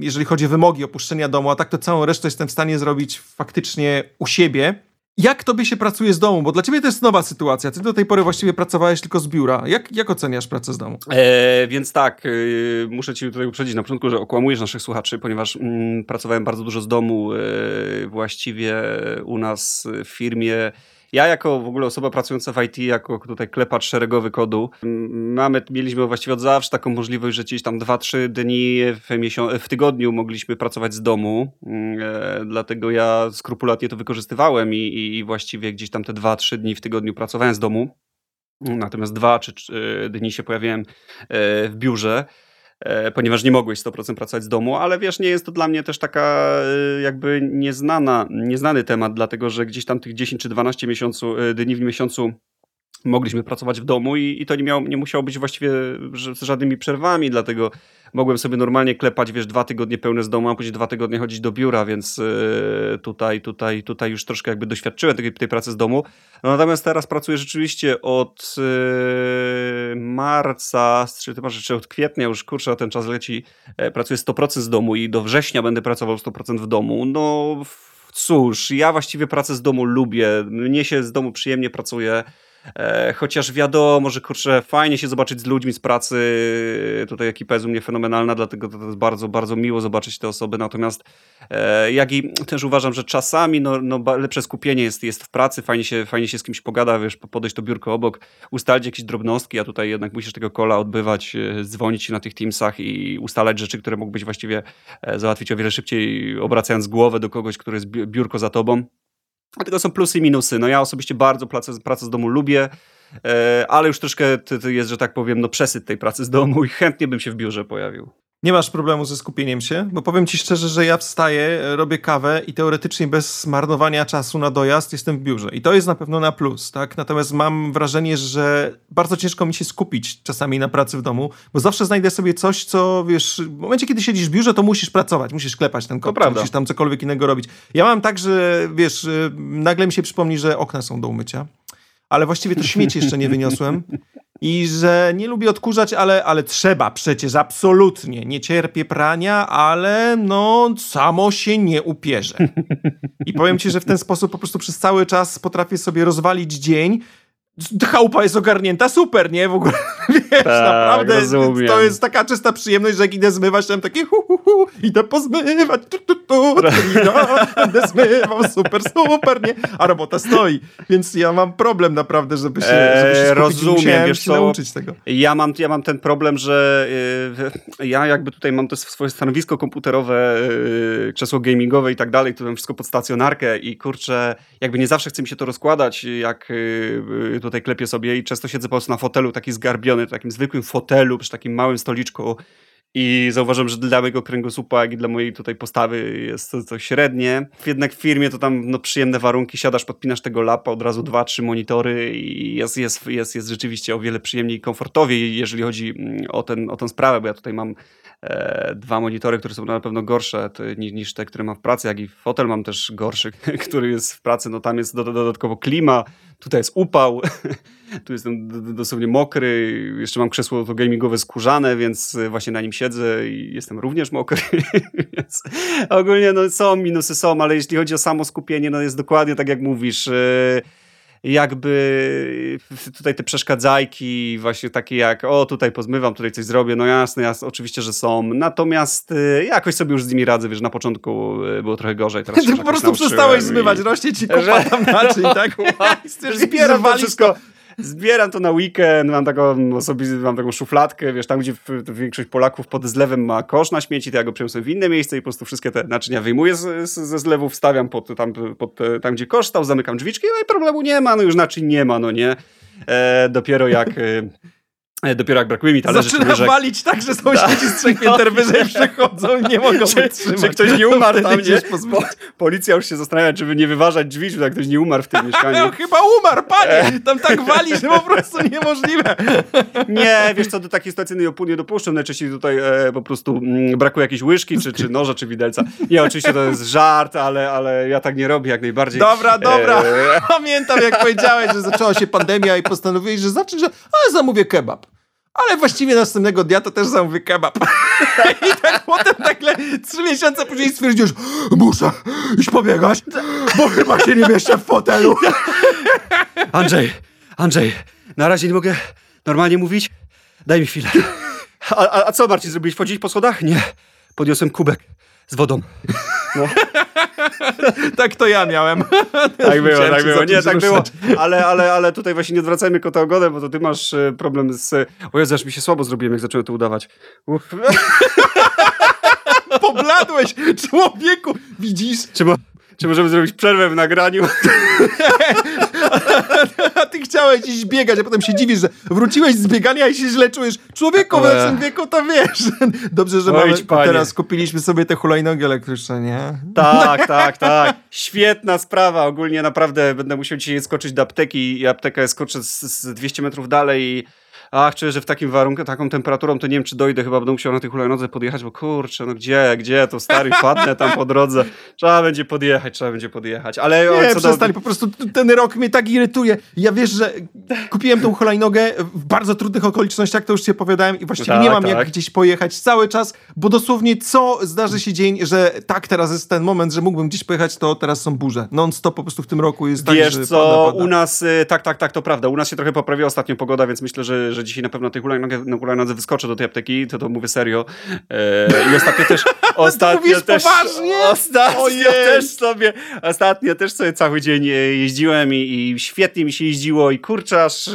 jeżeli chodzi o wymogi opuszczenia domu, a tak to całą resztę jestem w stanie zrobić faktycznie u siebie. Jak tobie się pracuje z domu? Bo dla ciebie to jest nowa sytuacja. Ty do tej pory właściwie pracowałeś tylko z biura. Jak, jak oceniasz pracę z domu? E, więc tak, y, muszę ci tutaj uprzedzić na początku, że okłamujesz naszych słuchaczy, ponieważ mm, pracowałem bardzo dużo z domu. Y, właściwie u nas w firmie ja jako w ogóle osoba pracująca w IT, jako tutaj klepacz szeregowy kodu, mamy, mieliśmy właściwie od zawsze taką możliwość, że gdzieś tam 2-3 dni w, w tygodniu mogliśmy pracować z domu, e, dlatego ja skrupulatnie to wykorzystywałem i, i właściwie gdzieś tam te 2-3 dni w tygodniu pracowałem z domu. Natomiast dwa czy trzy dni się pojawiałem e, w biurze. E, ponieważ nie mogłeś 100% pracować z domu, ale wiesz, nie jest to dla mnie też taka e, jakby nieznana, nieznany temat, dlatego że gdzieś tam tych 10 czy 12 miesiącu, e, dni w miesiącu mogliśmy pracować w domu i, i to nie, miało, nie musiało być właściwie z żadnymi przerwami, dlatego mogłem sobie normalnie klepać, wiesz, dwa tygodnie pełne z domu, a później dwa tygodnie chodzić do biura, więc yy, tutaj, tutaj, tutaj już troszkę jakby doświadczyłem tej, tej pracy z domu. No, natomiast teraz pracuję rzeczywiście od yy, marca, czy chyba czy od kwietnia już, kurczę, ten czas leci, yy, pracuję 100% z domu i do września będę pracował 100% w domu. No cóż, ja właściwie pracę z domu lubię, mnie się z domu przyjemnie pracuje. E, chociaż wiadomo, że kurczę, fajnie się zobaczyć z ludźmi z pracy. Tutaj ekipa jest u mnie fenomenalna, dlatego to jest bardzo, bardzo miło zobaczyć te osoby. Natomiast e, jak i też uważam, że czasami no, no, lepsze skupienie jest, jest w pracy, fajnie się, fajnie się z kimś pogada, wiesz, podejść to biurko obok, ustalić jakieś drobnostki, a tutaj jednak musisz tego kola odbywać, e, dzwonić na tych Teamsach i ustalać rzeczy, które mógłbyś właściwie załatwić o wiele szybciej, obracając głowę do kogoś, który jest biurko za tobą. Dlatego są plusy i minusy. No ja osobiście bardzo pracę, pracę z domu lubię, e, ale już troszkę jest, że tak powiem, no przesyt tej pracy z domu i chętnie bym się w biurze pojawił. Nie masz problemu ze skupieniem się, bo powiem ci szczerze, że ja wstaję, robię kawę i teoretycznie bez zmarnowania czasu na dojazd jestem w biurze. I to jest na pewno na plus, tak? Natomiast mam wrażenie, że bardzo ciężko mi się skupić czasami na pracy w domu, bo zawsze znajdę sobie coś, co wiesz, w momencie, kiedy siedzisz w biurze, to musisz pracować, musisz klepać ten kod, musisz tam cokolwiek innego robić. Ja mam tak, że wiesz, nagle mi się przypomni, że okna są do umycia ale właściwie to śmieci jeszcze nie wyniosłem. I że nie lubię odkurzać, ale, ale trzeba przecież, absolutnie. Nie cierpię prania, ale no samo się nie upierze. I powiem ci, że w ten sposób po prostu przez cały czas potrafię sobie rozwalić dzień, chałupa jest ogarnięta, super, nie? W ogóle, wiesz, tak, naprawdę rozumiem. to jest taka czysta przyjemność, że jak idę zmywać, tam takie hu, hu, hu, idę pozmywać, tu, tu, tu, no, będę zmywał, super, super, nie? A robota stoi, więc ja mam problem naprawdę, żeby się, żeby się skupić, Rozumiem, wiesz się co, nauczyć tego. Ja mam, ja mam ten problem, że yy, ja jakby tutaj mam to swoje stanowisko komputerowe, yy, krzesło gamingowe i tak dalej, tu mam wszystko pod stacjonarkę i kurczę, jakby nie zawsze chce mi się to rozkładać, jak yy, tutaj klepię sobie i często siedzę po prostu na fotelu taki zgarbiony, takim zwykłym fotelu, przy takim małym stoliczku i zauważam, że dla mojego kręgosłupa, jak i dla mojej tutaj postawy jest to, to średnie. Jednak w firmie to tam no, przyjemne warunki, siadasz, podpinasz tego lapa, od razu dwa, trzy monitory i jest, jest, jest, jest rzeczywiście o wiele przyjemniej i komfortowiej, jeżeli chodzi mm, o, ten, o tę sprawę, bo ja tutaj mam e, dwa monitory, które są na pewno gorsze niż, niż te, które mam w pracy, jak i fotel mam też gorszy, który jest w pracy, no tam jest dodatkowo klima, tutaj jest upał, tu jestem dosłownie mokry, jeszcze mam krzesło to gamingowe skórzane, więc właśnie na nim siedzę i jestem również mokry, więc ogólnie no są minusy, są, ale jeśli chodzi o samo skupienie, no jest dokładnie tak jak mówisz, yy, jakby tutaj te przeszkadzajki właśnie takie jak o tutaj pozmywam, tutaj coś zrobię, no jasne, jasne oczywiście, że są, natomiast y, jakoś sobie już z nimi radzę, wiesz, na początku y, było trochę gorzej. Teraz Ty po prostu przestałeś zmywać, rośnie ci kupa że... tam naczyń, tak? Zbieram wszystko, Zbieram to na weekend, mam taką osobistą, mam taką szufladkę, wiesz, tam gdzie większość Polaków pod zlewem ma kosz na śmieci, to ja go przeniosłem w inne miejsce i po prostu wszystkie te naczynia wyjmuję z, z, ze zlewu, wstawiam pod, tam, pod, tam, gdzie kosz stał, zamykam drzwiczki, no i problemu nie ma, no już naczyń nie ma, no nie. E, dopiero jak... E, E, dopiero jak brakuje mi talerzy Zaczyna czy walić tak, że sąsiedzi z trzech pięter no, wyżej przychodzą i nie mogą czy, wytrzymać. Czy ktoś nie umarł tam, nie? Po, policja już się zastanawia, żeby nie wyważać drzwi, żeby ktoś nie umarł w tym mieszkaniu. No, chyba umarł, panie! E. Tam tak wali, że po prostu niemożliwe. Nie, wiesz co, do takiej sytuacji nie dopuszczam. Najczęściej tutaj e, po prostu mm, brakuje jakiejś łyżki, czy, czy noża, czy widelca. Nie, oczywiście to jest żart, ale, ale ja tak nie robię jak najbardziej. Dobra, dobra. E... Pamiętam jak powiedziałeś, że zaczęła się pandemia i postanowiłeś, że znaczy, że a, zamówię kebab ale właściwie następnego dnia to też zamówię kebab. I tak potem nagle trzy miesiące później stwierdzisz, muszę iść pobiegać, bo chyba się nie mieszczę w fotelu. Andrzej, Andrzej, na razie nie mogę normalnie mówić. Daj mi chwilę. A, a, a co, Marcin, zrobiłeś? Wchodzić po schodach? Nie. Podniosłem kubek z wodą. No. tak to ja miałem. Tak było, tak było. Nie, tak było. Ale, ale, ale tutaj właśnie nie odwracajmy kota ogonem, bo to ty masz e, problem z... O Jezu, aż mi się słabo zrobiłem, jak zacząłem to udawać. Pobladłeś, człowieku! Widzisz? Czy, mo czy możemy zrobić przerwę w nagraniu? A ty chciałeś iść biegać, a potem się dziwisz, że wróciłeś z biegania i się źle czujesz. Człowieku, w naszym wieku to wiesz. Dobrze, że mamy, teraz kupiliśmy sobie te hulajnogi elektryczne, nie? Tak, tak, tak. Świetna sprawa. Ogólnie naprawdę będę musiał dzisiaj skoczyć do apteki i apteka jest skoczę z, z 200 metrów dalej i ach, czuję, że w takim warunku, taką temperaturą to nie wiem, czy dojdę, chyba będę musiał na tej hulajnodze podjechać, bo kurczę, no gdzie, gdzie, to stary, padnę tam po drodze. Trzeba będzie podjechać, trzeba będzie podjechać, ale... Nie, co przestań, do... po prostu ten rok mnie tak irytuje. Ja wiesz, że kupiłem tą hulajnogę w bardzo trudnych okolicznościach, to już ci opowiadałem i właściwie tak, nie mam tak. jak gdzieś pojechać cały czas, bo dosłownie co zdarzy się dzień, że tak, teraz jest ten moment, że mógłbym gdzieś pojechać, to teraz są burze. Non-stop po prostu w tym roku jest wiesz tak, Wiesz co, pada, pada. u nas, y, tak, tak, tak, to prawda, u nas się trochę poprawiła ostatnio pogoda, więc myślę, że, że że dzisiaj na pewno na tej hulajnodze, na hulajnodze wyskoczę do tej apteki, to to mówię serio. E, I ostatnio też... ostatnio też, poważnie? Ostatnio też sobie... Ostatnio też sobie cały dzień e, jeździłem i, i świetnie mi się jeździło i kurczę, aż...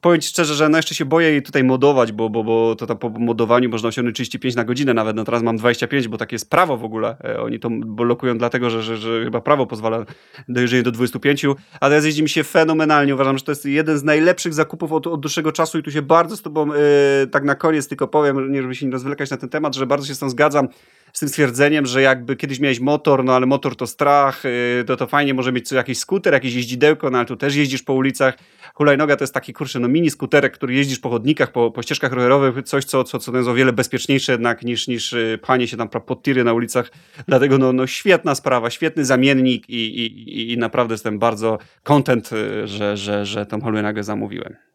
Powiem ci szczerze, że no jeszcze się boję jej tutaj modować, bo, bo, bo to tam po modowaniu można osiągnąć 35 na godzinę nawet, no teraz mam 25, bo takie jest prawo w ogóle. E, oni to blokują dlatego, że, że, że chyba prawo pozwala dojrzenie do 25, ale teraz jeździ mi się fenomenalnie. Uważam, że to jest jeden z najlepszych zakupów od, od dłuższego czasu i tu się bardzo z tobą, yy, tak na koniec tylko powiem, nie żeby się nie rozwlekać na ten temat, że bardzo się z tą zgadzam z tym stwierdzeniem, że jakby kiedyś miałeś motor, no ale motor to strach, yy, to to fajnie może mieć jakiś skuter, jakieś jeździdełko, no ale tu też jeździsz po ulicach. Hulajnoga to jest taki, kurczę, no mini skuterek, który jeździsz po chodnikach, po, po ścieżkach rowerowych, coś, co, co, co jest o wiele bezpieczniejsze jednak niż, niż y, panie się tam pod tiry na ulicach. Dlatego no, no świetna sprawa, świetny zamiennik i, i, i naprawdę jestem bardzo content, y, że, że, że tą hulajnogę zamówiłem.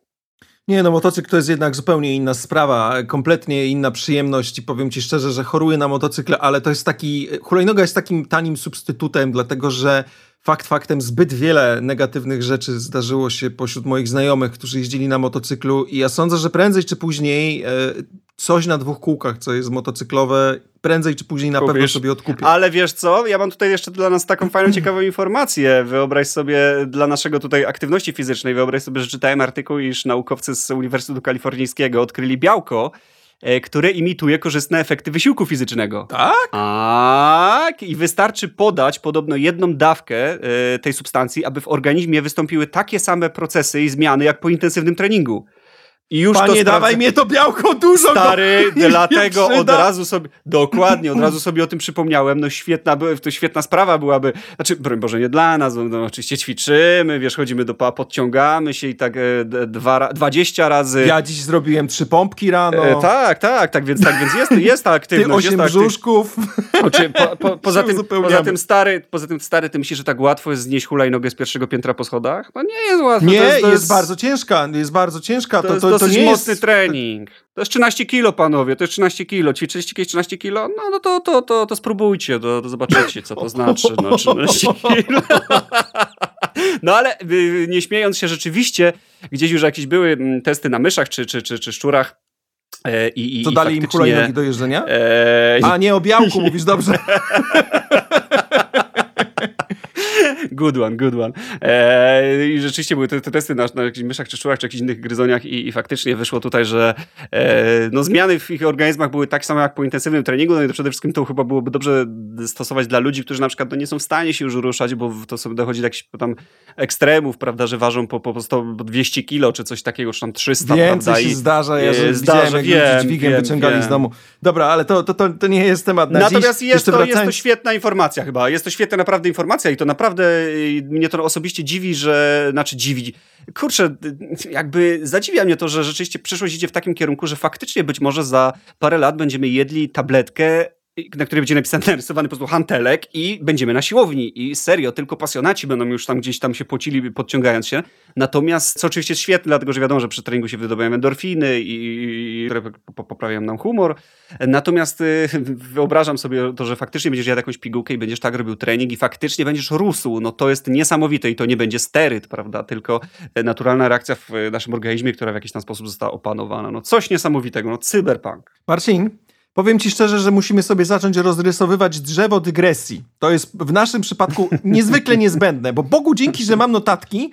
Nie, no motocykl to jest jednak zupełnie inna sprawa, kompletnie inna przyjemność i powiem ci szczerze, że choruję na motocykle, ale to jest taki, hulajnoga jest takim tanim substytutem, dlatego że fakt faktem zbyt wiele negatywnych rzeczy zdarzyło się pośród moich znajomych, którzy jeździli na motocyklu i ja sądzę, że prędzej czy później e, coś na dwóch kółkach, co jest motocyklowe, prędzej czy później na Kupisz. pewno sobie odkupię. Ale wiesz co, ja mam tutaj jeszcze dla nas taką fajną, ciekawą informację. Wyobraź sobie, dla naszego tutaj aktywności fizycznej, wyobraź sobie, że czytałem artykuł, iż naukowcy z Uniwersytetu Kalifornijskiego odkryli białko, e, które imituje korzystne efekty wysiłku fizycznego. Tak? Tak. I wystarczy podać podobno jedną dawkę e, tej substancji, aby w organizmie wystąpiły takie same procesy i zmiany, jak po intensywnym treningu. I już Panie, to dawaj mnie to białko dużo. Stary, go, dlatego od razu sobie, dokładnie, od razu sobie o tym przypomniałem. No świetna, to świetna sprawa byłaby, znaczy, broń Boże, nie dla nas, no, oczywiście ćwiczymy, wiesz, chodzimy do PA, podciągamy się i tak e, dwa, 20 razy. Ja dziś zrobiłem trzy pompki rano. E, tak, tak, tak, więc, tak, więc jest, jest ta aktywność. Ty osiem jest brzuszków. Znaczy, po, po, poza, tym, poza, tym stary, poza tym stary, ty myślisz, że tak łatwo jest znieść hulajnogę z pierwszego piętra po schodach? No nie jest łatwo. Nie, to jest, to jest, jest, bardzo ciężka, jest bardzo ciężka. To, to, to, to nie mocny jest... trening. To jest 13 kilo, panowie, to jest 13 kilo. Ćwiczyliście kiedyś 13 kilo? No, no to, to, to, to spróbujcie, to, to zobaczycie, co to znaczy. No, 13 kilo. No ale y, nie śmiejąc się, rzeczywiście gdzieś już jakieś były mm, testy na myszach czy, czy, czy, czy szczurach, E, I, i, Co dali faktycznie... im hulajnogi do jeżdżenia? E... A nie o białku mówisz, dobrze. Good one, good one. E, I rzeczywiście były te, te testy na, na jakichś myszach czy szczurach, czy jakichś innych gryzoniach i, i faktycznie wyszło tutaj, że e, no, zmiany w ich organizmach były tak same jak po intensywnym treningu, no i to przede wszystkim to chyba byłoby dobrze stosować dla ludzi, którzy na przykład no, nie są w stanie się już ruszać, bo to sobie dochodzi do jakichś tam ekstremów, prawda, że ważą po, po 100, 200 kilo, czy coś takiego, czy tam 300, Więcej prawda? się I, zdarza, ja że zdarza, widziałem, jak wiem, dźwigiem wiem, wyciągali wiem. z domu. Dobra, ale to, to, to, to nie jest temat na Natomiast dziś. Jest, to, wracając... jest to świetna informacja chyba, jest to świetna naprawdę informacja i to naprawdę mnie to osobiście dziwi, że, znaczy dziwi, kurczę, jakby zadziwia mnie to, że rzeczywiście przyszłość idzie w takim kierunku, że faktycznie być może za parę lat będziemy jedli tabletkę na której będzie napisany, narysowany po prostu hantelek i będziemy na siłowni. I serio, tylko pasjonaci będą już tam gdzieś tam się pocili, podciągając się. Natomiast, co oczywiście jest świetne, dlatego że wiadomo, że przy treningu się wydobywają endorfiny i, poprawiają nam humor. Natomiast wyobrażam sobie to, że faktycznie będziesz jadł jakąś pigułkę i będziesz tak robił trening i faktycznie będziesz rósł. No to jest niesamowite i to nie będzie steryt, prawda? Tylko naturalna reakcja w naszym organizmie, która w jakiś tam sposób została opanowana. No coś niesamowitego, no cyberpunk. Marcin, Powiem ci szczerze, że musimy sobie zacząć rozrysowywać drzewo dygresji. To jest w naszym przypadku niezwykle niezbędne, bo Bogu dzięki, że mam notatki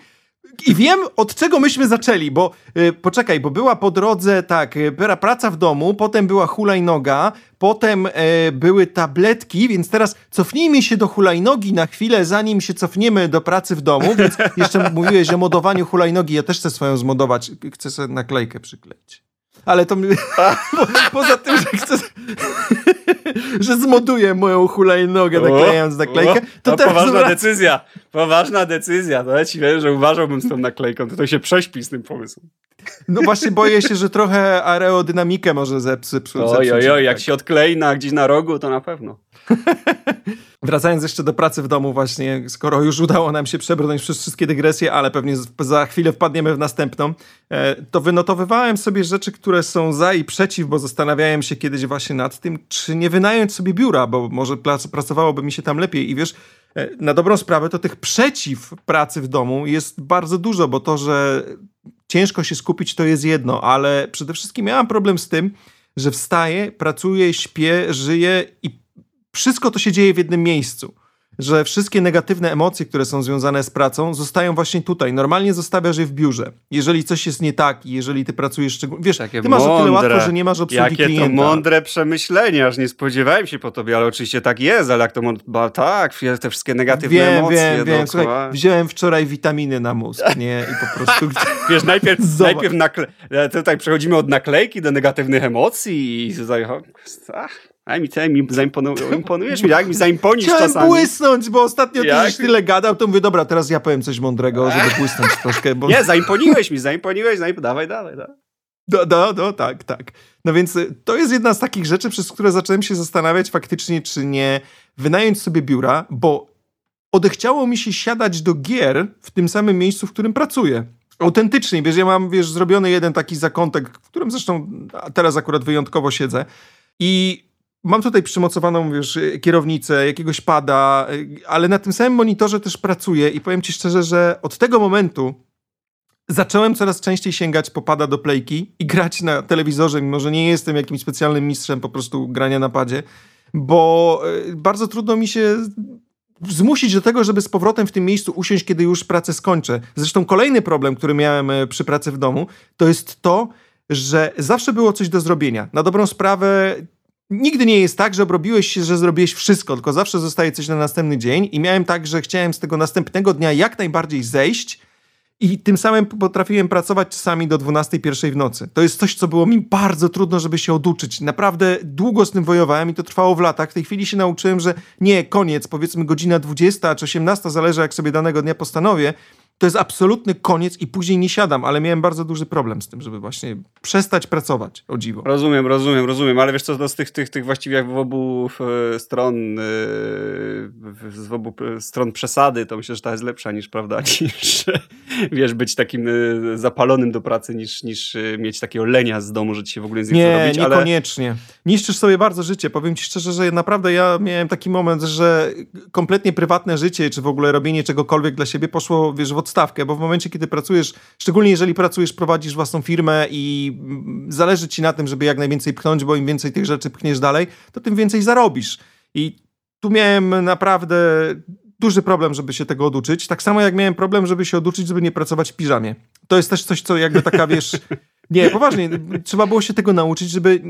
i wiem od czego myśmy zaczęli, bo yy, poczekaj, bo była po drodze tak, yy, praca w domu, potem była hulajnoga, potem yy, były tabletki, więc teraz cofnijmy się do hulajnogi na chwilę, zanim się cofniemy do pracy w domu, więc jeszcze mówiłeś o modowaniu hulajnogi, ja też chcę swoją zmodować, chcę sobie naklejkę przykleić ale to mi... po, poza tym, że chcę... że zmoduję moją hulajnogę naklejając naklejkę, to no, teraz... Poważna decyzja, poważna decyzja. No ja ci wiem, że uważałbym z tą naklejką, to, to się prześpi z tym pomysłem. No właśnie boję się, że trochę aerodynamikę może zepsuć. Oj, oj, oj, jak się odklei na, gdzieś na rogu, to na pewno. Wracając jeszcze do pracy w domu właśnie, skoro już udało nam się przebrnąć przez wszystkie dygresje, ale pewnie za chwilę wpadniemy w następną, e, to wynotowywałem sobie rzeczy, które są za i przeciw, bo zastanawiałem się kiedyś właśnie nad tym, czy nie wynająć sobie biura, bo może pracowałoby mi się tam lepiej i wiesz, e, na dobrą sprawę to tych przeciw pracy w domu jest bardzo dużo, bo to, że ciężko się skupić to jest jedno, ale przede wszystkim miałam problem z tym, że wstaję, pracuję, śpię, żyję i wszystko to się dzieje w jednym miejscu. Że wszystkie negatywne emocje, które są związane z pracą, zostają właśnie tutaj. Normalnie zostawiasz je w biurze. Jeżeli coś jest nie tak i jeżeli ty pracujesz szczególnie... Wiesz, Takie ty masz mądre. o tyle łatwo, że nie masz obsługi Jakie klienta. to mądre przemyślenia, aż nie spodziewałem się po tobie, ale oczywiście tak jest, ale jak to mądre... Tak, te wszystkie negatywne wiem, emocje. Wiem, wiem, Słuchaj, wziąłem wczoraj witaminy na mózg, nie? I po prostu... Wiesz, najpierw, najpierw nakle... tutaj przechodzimy od naklejki do negatywnych emocji i. Ach. Aj mi, aj mi zaimponujesz mi, jak mi zaimponisz Chciałem czasami. błysnąć, bo ostatnio ty jak... tyle gadał, to mówię, dobra, teraz ja powiem coś mądrego, żeby błysnąć troszkę. Bo... Nie, zaimponiłeś mi, zaimponiłeś, zaimp... dawaj, dawaj, dawaj. No, no, no, tak, tak. No więc y, to jest jedna z takich rzeczy, przez które zacząłem się zastanawiać faktycznie, czy nie wynająć sobie biura, bo odechciało mi się siadać do gier w tym samym miejscu, w którym pracuję. Autentycznie, wiesz, ja mam, wiesz, zrobiony jeden taki zakątek, w którym zresztą teraz akurat wyjątkowo siedzę i Mam tutaj przymocowaną, wiesz, kierownicę, jakiegoś pada, ale na tym samym monitorze też pracuję i powiem ci szczerze, że od tego momentu zacząłem coraz częściej sięgać po pada do playki i grać na telewizorze, mimo że nie jestem jakimś specjalnym mistrzem po prostu grania na padzie, bo e, bardzo trudno mi się zmusić do tego, żeby z powrotem w tym miejscu usiąść, kiedy już pracę skończę. Zresztą kolejny problem, który miałem e, przy pracy w domu, to jest to, że zawsze było coś do zrobienia. Na dobrą sprawę Nigdy nie jest tak, że obrobiłeś się, że zrobiłeś wszystko, tylko zawsze zostaje coś na następny dzień i miałem tak, że chciałem z tego następnego dnia jak najbardziej zejść i tym samym potrafiłem pracować czasami do 12-1 w nocy. To jest coś, co było mi bardzo trudno, żeby się oduczyć. Naprawdę długo z tym wojowałem i to trwało w latach. W tej chwili się nauczyłem, że nie, koniec, powiedzmy godzina 20 czy 18, zależy jak sobie danego dnia postanowię, to jest absolutny koniec i później nie siadam, ale miałem bardzo duży problem z tym, żeby właśnie przestać pracować, o dziwo. Rozumiem, rozumiem, rozumiem, ale wiesz co, no z tych, tych, tych właściwie jak w obu e, stron, e, z obu stron przesady, to myślę, że ta jest lepsza niż, prawda, niż, wiesz, być takim e, zapalonym do pracy, niż, niż mieć takiego lenia z domu, że ci się w ogóle nie nie, robić. Nie, niekoniecznie. Ale... Niszczysz sobie bardzo życie. Powiem ci szczerze, że naprawdę ja miałem taki moment, że kompletnie prywatne życie, czy w ogóle robienie czegokolwiek dla siebie poszło, wiesz, w odstawkę, bo w momencie, kiedy pracujesz, szczególnie jeżeli pracujesz, prowadzisz własną firmę i zależy ci na tym, żeby jak najwięcej pchnąć, bo im więcej tych rzeczy pchniesz dalej, to tym więcej zarobisz. I tu miałem naprawdę duży problem, żeby się tego oduczyć. Tak samo jak miałem problem, żeby się oduczyć, żeby nie pracować w piżamie. To jest też coś, co jakby taka, wiesz... Nie, poważnie, trzeba było się tego nauczyć, żeby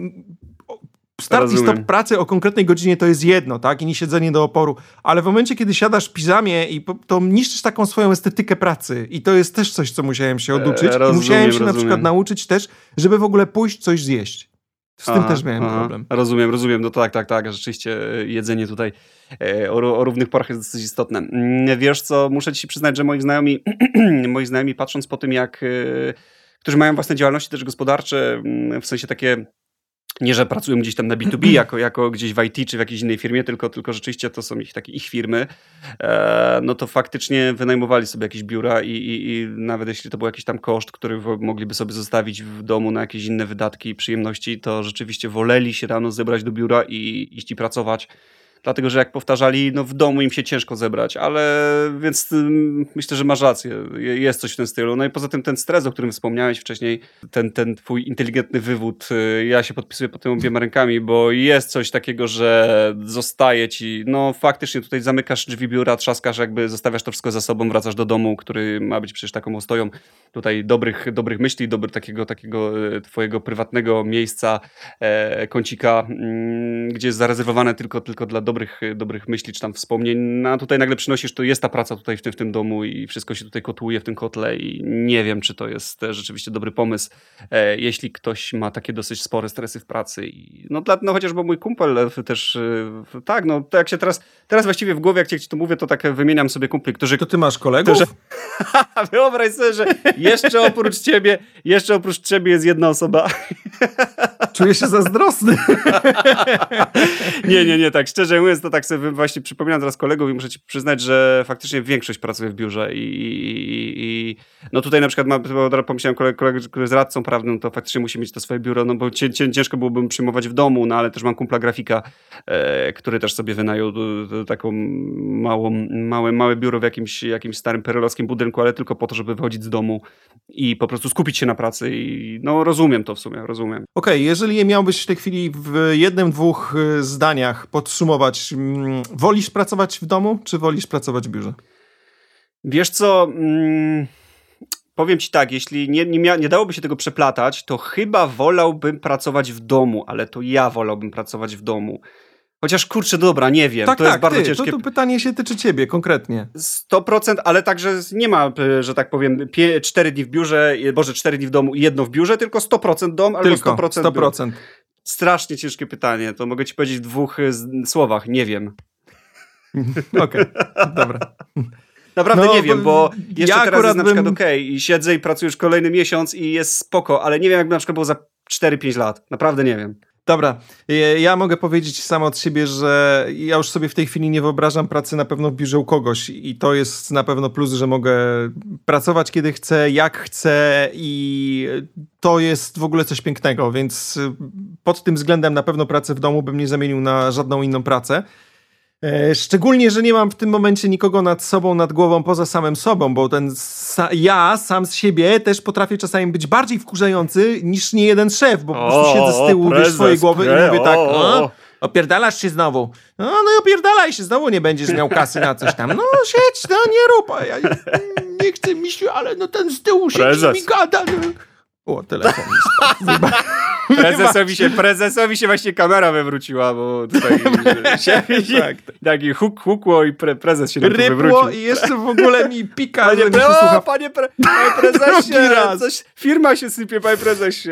start i stop pracy o konkretnej godzinie to jest jedno, tak? I nie siedzenie do oporu. Ale w momencie, kiedy siadasz w piżamie i to niszczysz taką swoją estetykę pracy. I to jest też coś, co musiałem się oduczyć. E, rozumiem, I musiałem się rozumiem. na przykład nauczyć też, żeby w ogóle pójść coś zjeść. Z aha, tym też miałem aha. problem. Rozumiem, rozumiem. No tak, tak, tak. Rzeczywiście e, jedzenie tutaj e, o, o, równych porach jest dosyć istotne. Mm, wiesz co, muszę ci przyznać, że moi znajomi, moi znajomi patrząc po tym, jak którzy mają własne działalności też gospodarcze, mm, w sensie takie nie, że pracują gdzieś tam na B2B jako, jako gdzieś w IT czy w jakiejś innej firmie, tylko, tylko rzeczywiście to są ich takie ich firmy, e, no to faktycznie wynajmowali sobie jakieś biura i, i, i, nawet jeśli to był jakiś tam koszt, który mogliby sobie zostawić w domu na jakieś inne wydatki i przyjemności, to rzeczywiście woleli się rano zebrać do biura i iść i pracować dlatego że jak powtarzali, no w domu im się ciężko zebrać, ale więc myślę, że masz rację, jest coś w tym stylu. No i poza tym ten stres, o którym wspomniałeś wcześniej, ten, ten twój inteligentny wywód, y, ja się podpisuję pod tym obiema rękami, bo jest coś takiego, że zostaje ci, no faktycznie tutaj zamykasz drzwi biura, trzaskasz jakby, zostawiasz to wszystko za sobą, wracasz do domu, który ma być przecież taką ostoją tutaj dobrych, dobrych myśli, dobry, takiego, takiego y, twojego prywatnego miejsca, e, kącika, mm, gdzie jest zarezerwowane tylko, tylko dla dobrych dobrych, dobrych myśli czy tam wspomnień, no, a tutaj nagle przynosisz, to jest ta praca tutaj w tym, w tym domu i wszystko się tutaj kotłuje w tym kotle i nie wiem, czy to jest rzeczywiście dobry pomysł, e, jeśli ktoś ma takie dosyć spore stresy w pracy. I, no, dla, no chociażby mój kumpel e, też, e, tak, no to jak się teraz, teraz właściwie w głowie, jak ci to mówię, to tak wymieniam sobie kumpli, którzy... To ty masz kolegów? Którzy, wyobraź sobie, że jeszcze oprócz ciebie, jeszcze oprócz ciebie jest jedna osoba. Czuję się zazdrosny. nie, nie, nie, tak szczerze mówiąc, to tak sobie właśnie przypominam teraz kolegów i muszę ci przyznać, że faktycznie większość pracuje w biurze i, i, i no tutaj na przykład mam, pomyślałem kolega, kolega, który jest radcą prawnym, to faktycznie musi mieć to swoje biuro, no bo ciężko byłoby przyjmować w domu, no ale też mam kumpla grafika, e, który też sobie wynajął taką małą, małe, małe biuro w jakimś, jakimś starym perelowskim budynku, ale tylko po to, żeby wychodzić z domu i po prostu skupić się na pracy i no rozumiem to w sumie, rozumiem. Okej, okay, jeżeli miałbyś w tej chwili w jednym, dwóch y, zdaniach podsumować, mm, wolisz pracować w domu, czy wolisz pracować w biurze? Wiesz co, mm, powiem ci tak, jeśli nie, nie, mia- nie dałoby się tego przeplatać, to chyba wolałbym pracować w domu, ale to ja wolałbym pracować w domu. Chociaż kurczę, dobra, nie wiem. Tak, to tak, jest bardzo ty, ciężkie. To, to pytanie się tyczy ciebie konkretnie. 100%, ale także nie ma, y, że tak powiem, 4 dni w biurze, boże, 4 dni w domu i jedno w biurze, tylko 100% dom albo tylko 100%. 100%. Biur. Strasznie ciężkie pytanie. To mogę ci powiedzieć w dwóch y, słowach. Nie wiem. Okej, okay, dobra. Naprawdę no, nie wiem, bo jeszcze ja teraz jest na przykład bym... okej okay, i siedzę i pracuję już kolejny miesiąc i jest spoko, ale nie wiem jakby na przykład było za 4-5 lat. Naprawdę nie wiem. Dobra, ja mogę powiedzieć samo od siebie, że ja już sobie w tej chwili nie wyobrażam pracy na pewno w biurze u kogoś i to jest na pewno plus, że mogę pracować kiedy chcę, jak chcę i to jest w ogóle coś pięknego, więc pod tym względem na pewno pracę w domu bym nie zamienił na żadną inną pracę. E, szczególnie, że nie mam w tym momencie nikogo nad sobą, nad głową poza samym sobą, bo ten sa ja sam z siebie też potrafię czasami być bardziej wkurzający niż nie jeden szef, bo po prostu siedzę z tyłu wiesz, swojej głowy pre, i mówię tak, o, opierdalasz się znowu. No, no i opierdalaj się, znowu nie będziesz miał kasy na coś tam. No siedź, no nie rób. Ja nie chcę mi się, ale no ten z tyłu siedzi mi gada. No. O, telefon prezesowi, się, prezesowi się właśnie kamera wywróciła, bo tutaj się, tak, taki huk, hukło i pre, prezes się Rybło wywrócił. i jeszcze w ogóle mi pika, panie, pre, o, panie, pre, panie prezesie, coś, firma się sypie, panie prezesie.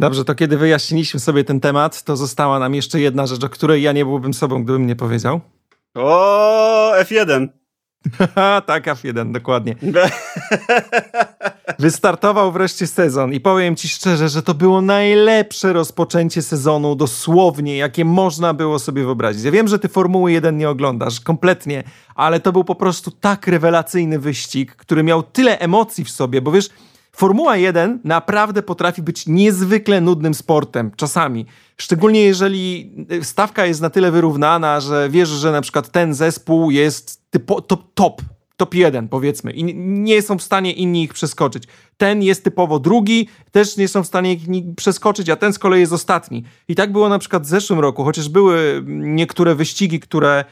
Dobrze, to kiedy wyjaśniliśmy sobie ten temat, to została nam jeszcze jedna rzecz, o której ja nie byłbym sobą, gdybym nie powiedział. O, F1. tak, F1, dokładnie. Wystartował wreszcie sezon i powiem ci szczerze, że to było najlepsze rozpoczęcie sezonu dosłownie, jakie można było sobie wyobrazić. Ja wiem, że ty Formuły 1 nie oglądasz kompletnie, ale to był po prostu tak rewelacyjny wyścig, który miał tyle emocji w sobie, bo wiesz, Formuła 1 naprawdę potrafi być niezwykle nudnym sportem, czasami. Szczególnie jeżeli stawka jest na tyle wyrównana, że wiesz, że na przykład ten zespół jest typo, top, top, top jeden powiedzmy i nie są w stanie inni ich przeskoczyć. Ten jest typowo drugi, też nie są w stanie przeskoczyć, a ten z kolei jest ostatni. I tak było na przykład w zeszłym roku, chociaż były niektóre wyścigi, które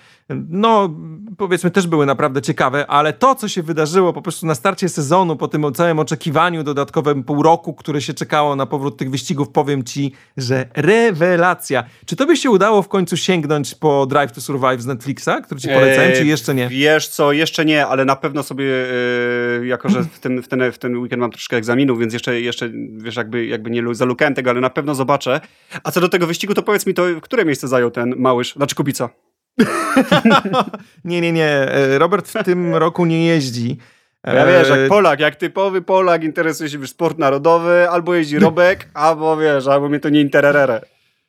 no powiedzmy też były naprawdę ciekawe, ale to, co się wydarzyło po prostu na starcie sezonu, po tym całym oczekiwaniu dodatkowym pół roku, które się czekało na powrót tych wyścigów, powiem ci, że rewelacja. Czy to by się udało w końcu sięgnąć po Drive to Survive z Netflixa, który ci polecałem, eee, czy jeszcze nie? Wiesz co, jeszcze nie, ale na pewno sobie, yy, jako że w ten, w, ten, w ten weekend mam troszkę egzaminów, więc jeszcze, jeszcze wiesz, jakby, jakby nie zalukałem tego, ale na pewno zobaczę. A co do tego wyścigu, to powiedz mi, to które miejsce zajął ten Małysz, znaczy Kubica? nie, nie, nie. E, Robert w tym roku nie jeździ. Ja wiesz, jak e, Polak, jak typowy Polak interesuje się w sport narodowy, albo jeździ Robek, albo wiesz, albo mnie to nie intererere.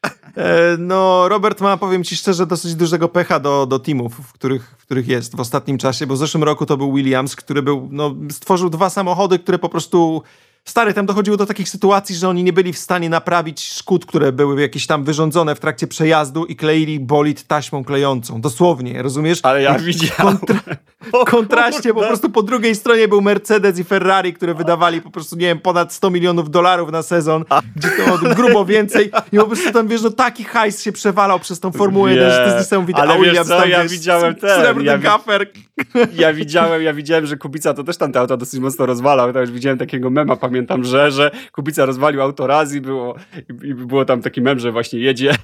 E, no, Robert ma, powiem ci szczerze, dosyć dużego pecha do, do teamów, w których, w których jest w ostatnim czasie, bo w zeszłym roku to był Williams, który był, no, stworzył dwa samochody, które po prostu Stary, tam dochodziło do takich sytuacji, że oni nie byli w stanie naprawić szkód, które były jakieś tam wyrządzone w trakcie przejazdu i kleili bolid taśmą klejącą. Dosłownie, rozumiesz? Ale ja widziałem. Kontra kontraście po prostu po drugiej stronie był Mercedes i Ferrari, które wydawali po prostu, nie wiem, ponad 100 milionów dolarów na sezon, gdzie to grubo więcej i po prostu tam, wiesz, no taki hajs się przewalał przez tą Formułę 1, że to jest niesamowite. Ale wiesz co, tam, ja wiesz, widziałem ten. Ja, gafer. ja widziałem, ja widziałem, że Kubica to też tam te auta dosyć mocno rozwalał. To już widziałem takiego mema, pamiętam, że, że Kubica rozwalił auto raz i było, i było tam taki mem, że właśnie jedzie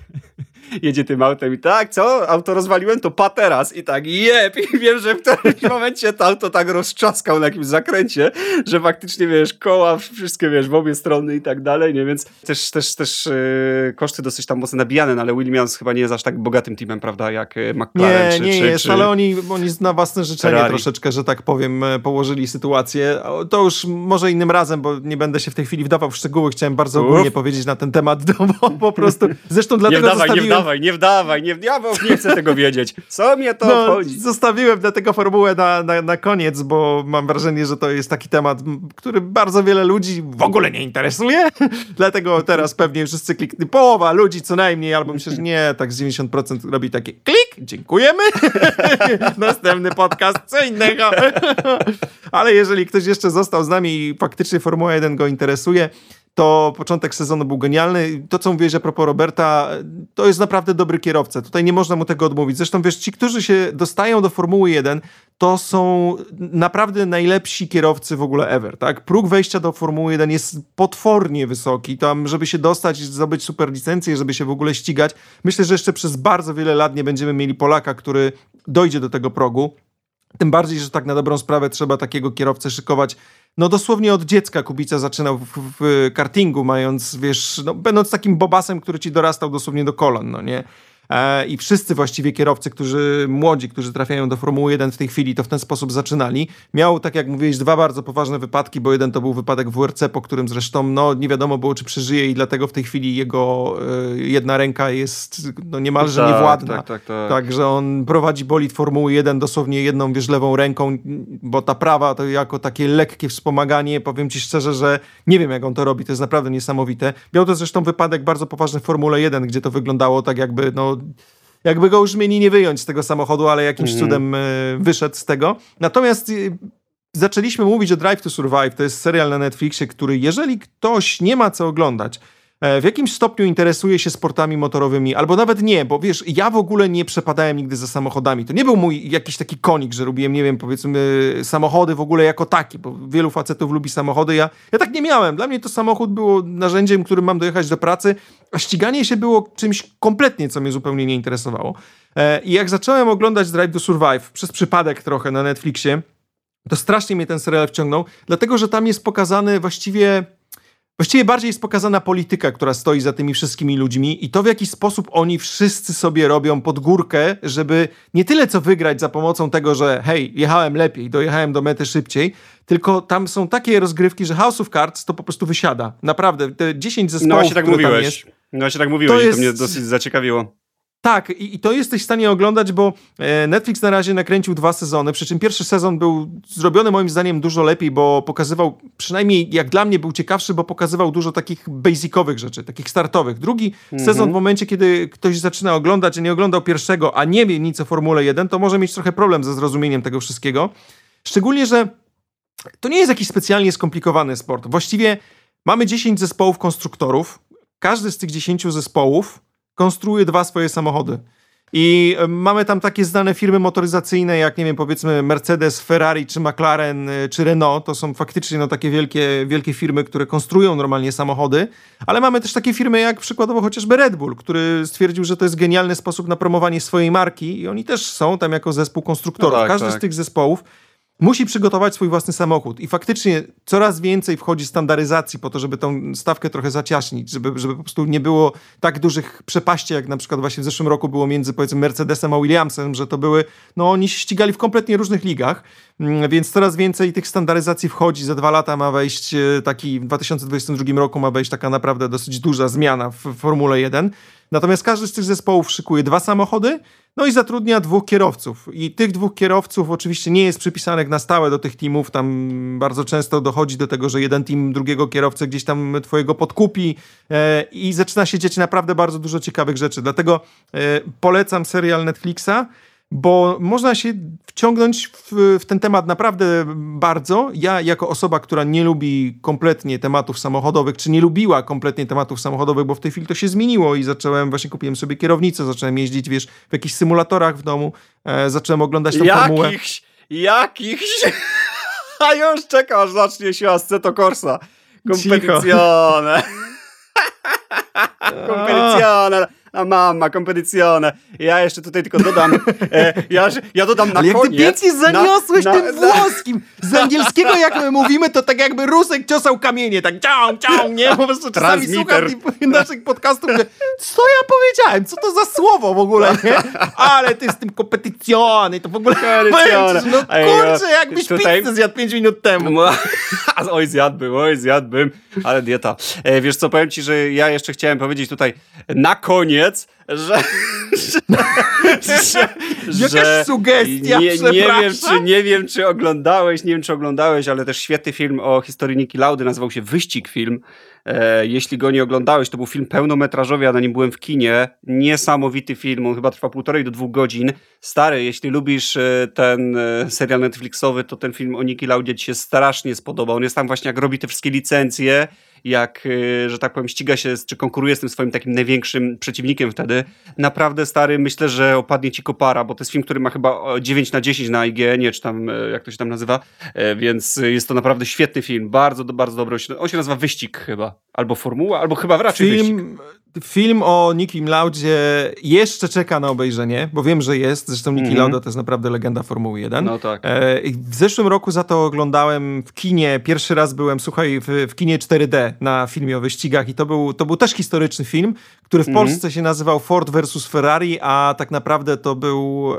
jedzie tym autem i tak, co? Auto rozwaliłem, to pa teraz. I tak, jep! I wiem, że w którymś momencie to auto tak rozczaskał na jakimś zakręcie, że faktycznie, wiesz, koła wszystkie, wiesz, w obie strony i tak dalej, nie? Więc też, też, też yy, koszty dosyć tam mocno nabijane, no ale Williams chyba nie jest aż tak bogatym teamem, prawda, jak e, McLaren nie, czy, Nie, czy, jest, czy... ale oni, oni na własne życzenie Ferrari. troszeczkę, że tak powiem, e, położyli sytuację. To już może innym razem, bo nie będę się w tej chwili wdawał w szczegóły. Chciałem bardzo Uf. ogólnie powiedzieć na ten temat, bo po prostu, zresztą dlatego nie wdawaj, zostawiłem... Nie wdawaj, nie wdawaj, nie, ja nie chcę tego wiedzieć. Co mnie to no, chodzi? Zostawiłem dlatego formułę na, na, na koniec, bo mam wrażenie, że to jest taki temat, który bardzo wiele ludzi w ogóle nie interesuje. dlatego teraz pewnie wszyscy klikną. Połowa ludzi co najmniej, albo myślę, że nie, tak z 90% robi takie klik, dziękujemy. Następny podcast, co innego. Ale jeżeli ktoś jeszcze został z nami i faktycznie Formuła 1 go interesuje, to początek sezonu był genialny. To, co mówiłeś a propos Roberta, to jest naprawdę dobry kierowca. Tutaj nie można mu tego odmówić. Zresztą wiesz, ci, którzy się dostają do Formuły 1, to są naprawdę najlepsi kierowcy w ogóle ever, tak? Próg wejścia do Formuły 1 jest potwornie wysoki. Tam, żeby się dostać, zdobyć super licencję, żeby się w ogóle ścigać. Myślę, że jeszcze przez bardzo wiele lat nie będziemy mieli Polaka, który dojdzie do tego progu. Tym bardziej, że tak na dobrą sprawę trzeba takiego kierowcę szykować. No dosłownie od dziecka Kubica zaczynał w, w kartingu, mając, wiesz, no, będąc takim bobasem, który ci dorastał dosłownie do kolan, no nie? E, i wszyscy właściwie kierowcy, którzy młodzi, którzy trafiają do Formuły 1 w tej chwili, to w ten sposób zaczynali. Miał, tak jak mówiłeś, dwa bardzo poważne wypadki, bo jeden to był wypadek w WRC, po którym zresztą no, nie wiadomo było, czy przeżyje i dlatego w tej chwili jego y, jedna ręka jest no, niemalże tak, niewładna. Tak, tak, tak. Także on prowadzi bolid Formuły 1 dosłownie jedną, wiesz, lewą ręką, bo ta prawa to jako takie lekkie wspomaganie, powiem ci szczerze, że nie wiem, jak on to robi, to jest naprawdę niesamowite. Miał to zresztą wypadek bardzo poważny w Formule 1, gdzie to wyglądało tak jakby, no jakby go już mieli nie wyjąć z tego samochodu, ale jakimś mhm. cudem e, wyszedł z tego. Natomiast e, zaczęliśmy mówić o Drive to Survive. To jest serial na Netflixie, który jeżeli ktoś nie ma co oglądać, w jakimś stopniu interesuje się sportami motorowymi, albo nawet nie, bo wiesz, ja w ogóle nie przepadałem nigdy za samochodami. To nie był mój jakiś taki konik, że robiłem, nie wiem, powiedzmy, samochody w ogóle jako takie, bo wielu facetów lubi samochody. Ja, ja tak nie miałem. Dla mnie to samochód było narzędziem, którym mam dojechać do pracy, a ściganie się było czymś kompletnie, co mnie zupełnie nie interesowało. E, I jak zacząłem oglądać Drive to Survive, przez przypadek trochę na Netflixie, to strasznie mnie ten serial wciągnął, dlatego że tam jest pokazany właściwie Właściwie bardziej jest pokazana polityka, która stoi za tymi wszystkimi ludźmi i to, w jaki sposób oni wszyscy sobie robią pod górkę, żeby nie tyle co wygrać za pomocą tego, że hej, jechałem lepiej, dojechałem do mety szybciej, tylko tam są takie rozgrywki, że House of Cards to po prostu wysiada. Naprawdę, te 10 zespołów, No właśnie tak mówiłeś. Jest, no właśnie tak mówiłeś, to, jest... to mnie dosyć zaciekawiło. Tak, i, i, to jesteś w stanie oglądać, bo e, Netflix na razie nakręcił dwa sezony, przy czym pierwszy sezon był zrobiony moim zdaniem dużo lepiej, bo pokazywał, przynajmniej jak dla mnie był ciekawszy, bo pokazywał dużo takich basicowych rzeczy, takich startowych. Drugi mhm. sezon w momencie, kiedy ktoś zaczyna oglądać, a nie oglądał pierwszego, a nie wie nic o Formule 1, to może mieć trochę problem ze zrozumieniem tego wszystkiego. Szczególnie, że to nie jest jakiś specjalnie skomplikowany sport. Właściwie mamy 10 zespołów konstruktorów, każdy z tych 10 zespołów konstruuje dwa swoje samochody. I e, mamy tam takie znane firmy motoryzacyjne, jak nie wiem, powiedzmy Mercedes, Ferrari, czy McLaren, e, czy Renault. To są faktycznie no, takie wielkie, wielkie firmy, które konstruują normalnie samochody. Ale mamy też takie firmy jak przykładowo chociażby Red Bull, który stwierdził, że to jest genialny sposób na promowanie swojej marki i oni też są tam jako zespół konstruktorów. No tak, Każdy tak. z tych zespołów musi przygotować swój własny samochód i faktycznie coraz więcej wchodzi standaryzacji po to, żeby tą stawkę trochę zaciaśnić, żeby, żeby po prostu nie było tak dużych przepaści, jak na przykład właśnie w zeszłym roku było między powiedzmy Mercedesem a Williamsem, że to były, no oni ścigali w kompletnie różnych ligach, mm, więc coraz więcej tych standaryzacji wchodzi. Za dwa lata ma wejść e, taki, w 2022 roku ma wejść taka naprawdę dosyć duża zmiana w Formule 1. Natomiast każdy z tych zespołów szykuje dwa samochody, no i zatrudnia dwóch kierowców. I tych dwóch kierowców oczywiście nie jest przypisanych na stałe do tych teamów. Tam bardzo często dochodzi do tego, że jeden team drugiego kierowcę gdzieś tam twojego podkupi e, i zaczyna się dziać naprawdę bardzo dużo ciekawych rzeczy. Dlatego e, polecam serial Netflixa bo można się wciągnąć w, w, ten temat naprawdę bardzo. Ja, jako osoba, która nie lubi kompletnie tematów samochodowych, czy nie lubiła kompletnie tematów samochodowych, bo w tej chwili to się zmieniło i zacząłem, właśnie kupiłem sobie kierownicę, zacząłem jeździć, wiesz, w jakichś symulatorach w domu, e, zacząłem oglądać tą jakichś, formułę. Jakichś? A już czekam, aż zacznie się Assetto Corsa. Competizione. Competizione a mamma, competizione. Ja jeszcze tutaj tylko dodam, e, ja, ja dodam na Ale koniec. jak ty pięknie zaniosłeś na, tym na, włoskim. Z angielskiego jak my mówimy, to tak jakby Rusek ciosał kamienie, tak ciąg, ciąg, nie? Po prostu czasami słucham naszych podcastów, że co ja powiedziałem? Co to za słowo w ogóle, nie? Ale ty z tym competizione to w ogóle... Competizione. No kurczę, jakbyś tutaj... pizzę zjadł 5 minut temu. oj, zjadłbym, oj, zjadłbym, ale dieta. E, wiesz co, powiem ci, że ja jeszcze chciałem powiedzieć tutaj na koniec koniec, że. że, że Jakaś sugestia, nie, nie, wiem, czy, nie wiem, czy oglądałeś, nie wiem, czy oglądałeś, ale też świetny film o historii Niki Laudy, nazywał się Wyścig Film. E, jeśli go nie oglądałeś, to był film pełnometrażowy, ja na nim byłem w kinie. Niesamowity film, on chyba trwa półtorej do dwóch godzin. Stary, jeśli lubisz e, ten e, serial Netflixowy, to ten film o Niki Laudzie ci się strasznie spodobał. On jest tam właśnie, jak robi te wszystkie licencje jak, y, że tak powiem, ściga się, czy konkuruje z tym swoim takim największym przeciwnikiem wtedy. Naprawdę stary, myślę, że opadnie ci kopara, bo to jest film, który ma chyba 9 na 10 na IGN, czy tam, e, jak to się tam nazywa, e, więc jest to naprawdę świetny film, bardzo, bardzo dobry. On się nazywa Wyścig chyba, albo Formuła, albo chyba raczej film, Wyścig film o Nikim Laudzie jeszcze czeka na obejrzenie, bo wiem, że jest. Zresztą Niki mm -hmm. Lauda to jest naprawdę legenda Formuły 1. No tak. E, w zeszłym roku za to oglądałem w kinie. Pierwszy raz byłem, słuchaj, w, w kinie 4D na filmie o wyścigach i to był, to był też historyczny film, który w mm -hmm. Polsce się nazywał Ford vs Ferrari, a tak naprawdę to był,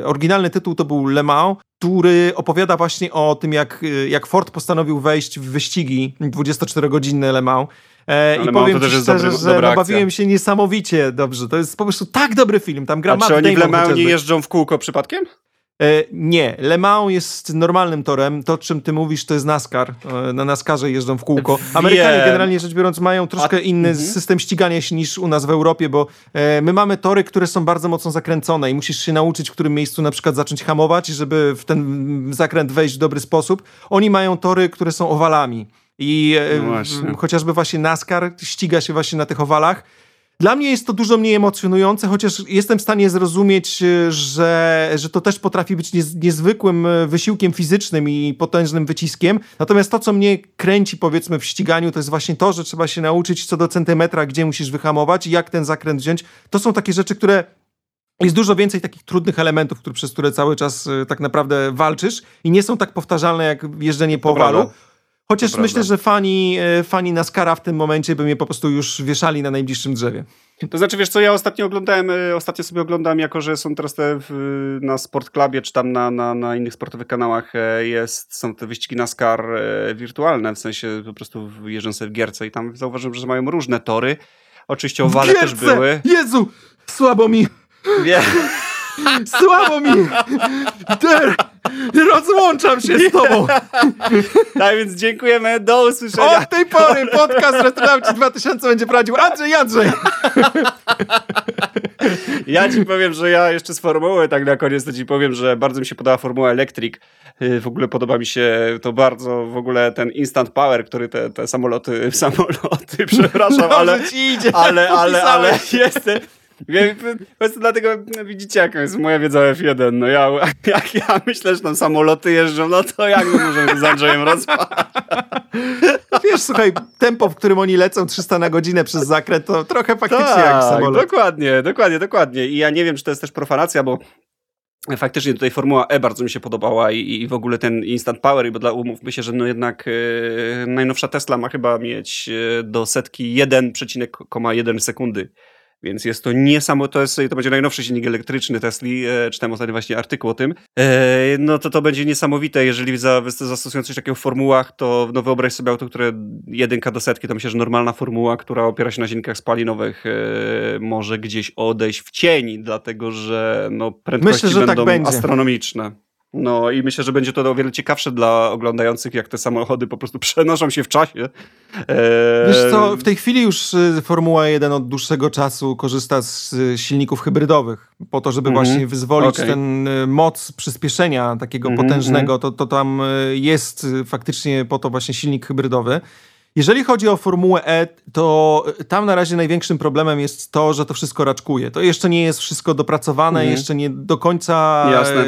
e, oryginalny tytuł to był Le Mans, który opowiada właśnie o tym, jak, jak Ford postanowił wejść w wyścigi 24-godzinne Le Mans. E, I powiem szczerze, dobry, że no, bawiłem się niesamowicie dobrze. To jest po prostu tak dobry film. Tam gra A Matt czy oni w Le Mans nie jeżdżą w kółko przypadkiem? E, nie, Le Mans jest normalnym torem. To, czym ty mówisz, to jest NASCAR. E, na NASCARze jeżdżą w kółko. Amerykanie generalnie rzecz biorąc mają troszkę A, inny -hmm. system ścigania się niż u nas w Europie, bo e, my mamy tory, które są bardzo mocno zakręcone i musisz się nauczyć, w którym miejscu na przykład zacząć hamować, żeby w ten zakręt wejść w dobry sposób. Oni mają tory, które są owalami. I no właśnie. chociażby właśnie NASCAR ściga się właśnie na tych owalach. Dla mnie jest to dużo mniej emocjonujące, chociaż jestem w stanie zrozumieć, e, że, że to też potrafi być niez, niezwykłym e, wysiłkiem fizycznym i potężnym wyciskiem. Natomiast to, co mnie kręci, powiedzmy, w ściganiu, to jest właśnie to, że trzeba się nauczyć co do centymetra, gdzie musisz wyhamować i jak ten zakręt wziąć. To są takie rzeczy, które jest dużo więcej takich trudnych elementów, które, przez które cały czas tak naprawdę walczysz i nie są tak powtarzalne jak jeżdżenie po owalu. Chociaż to myślę, prawda. że fani, e, fani NASCARa w tym momencie by mnie po prostu już wieszali na najbliższym drzewie. To znaczy, wiesz co, ja ostatnio oglądałem, e, ostatnio sobie oglądam, jako że są teraz te w, na Sport Clubie, czy tam na, na, na innych sportowych kanałach e, jest, są te wyścigi NASCAR wirtualne, w sensie po prostu jeżdżą sobie w gierce i tam zauważyłem, że mają różne tory. Oczywiście owale też były. Jezu, słabo mi. Wie. Słabo mi! Der, rozłączam się z tobą! Tak więc dziękujemy, do usłyszenia. Od tej pory podcast Retronauci 2000 będzie prowadził Andrzej Andrzej! Ja ci powiem, że ja jeszcze z formuły, tak na koniec to ci powiem, że bardzo mi się podoba formuła Electric. Y, w ogóle podoba mi się to bardzo, w ogóle ten instant power, który te, te samoloty, samoloty, przepraszam, ale, ci idzie, ale, ale, ale, ale jest po prostu dlatego widzicie, jaka jest moja wiedza F1. No ja, jak ja myślę, że tam samoloty jeżdżą, no to jak my możemy z Andrzejem rozmawiać? Wiesz, słuchaj, tempo, w którym oni lecą 300 na godzinę przez zakręt, to trochę faktycznie tak, jak samolot. dokładnie, dokładnie, dokładnie. I ja nie wiem, czy to jest też profanacja, bo faktycznie tutaj Formuła E bardzo mi się podobała i, i w ogóle ten Instant Power, bo dla umówmy się, że no jednak e, najnowsza Tesla ma chyba mieć e, do setki 1,1 sekundy więc jest to niesamowite, to, jest, to będzie najnowszy silnik elektryczny Tesli, e, czytałem ostatnio właśnie artykuł o tym, e, no to to będzie niesamowite, jeżeli za, zastosują coś takiego w formułach, to no wyobraź sobie auto, które jedynka do setki, to myślę, że normalna formuła, która opiera się na silnikach spalinowych, e, może gdzieś odejść w cień, dlatego że no prędkości myślę, że tak będą tak astronomiczne. No i myślę, że będzie to o wiele ciekawsze dla oglądających, jak te samochody po prostu przenoszą się w czasie. Eee... Wiesz co, w tej chwili już y, Formuła 1 od dłuższego czasu korzysta z y, silników hybrydowych, po to, żeby mm -hmm. właśnie wyzwolić okay. ten y, moc przyspieszenia takiego mm -hmm. potężnego, to, to tam jest faktycznie po to właśnie silnik hybrydowy. Jeżeli chodzi o Formułę E, to tam na razie największym problemem jest to, że to wszystko raczkuje. To jeszcze nie jest wszystko dopracowane, mhm. jeszcze nie do końca e,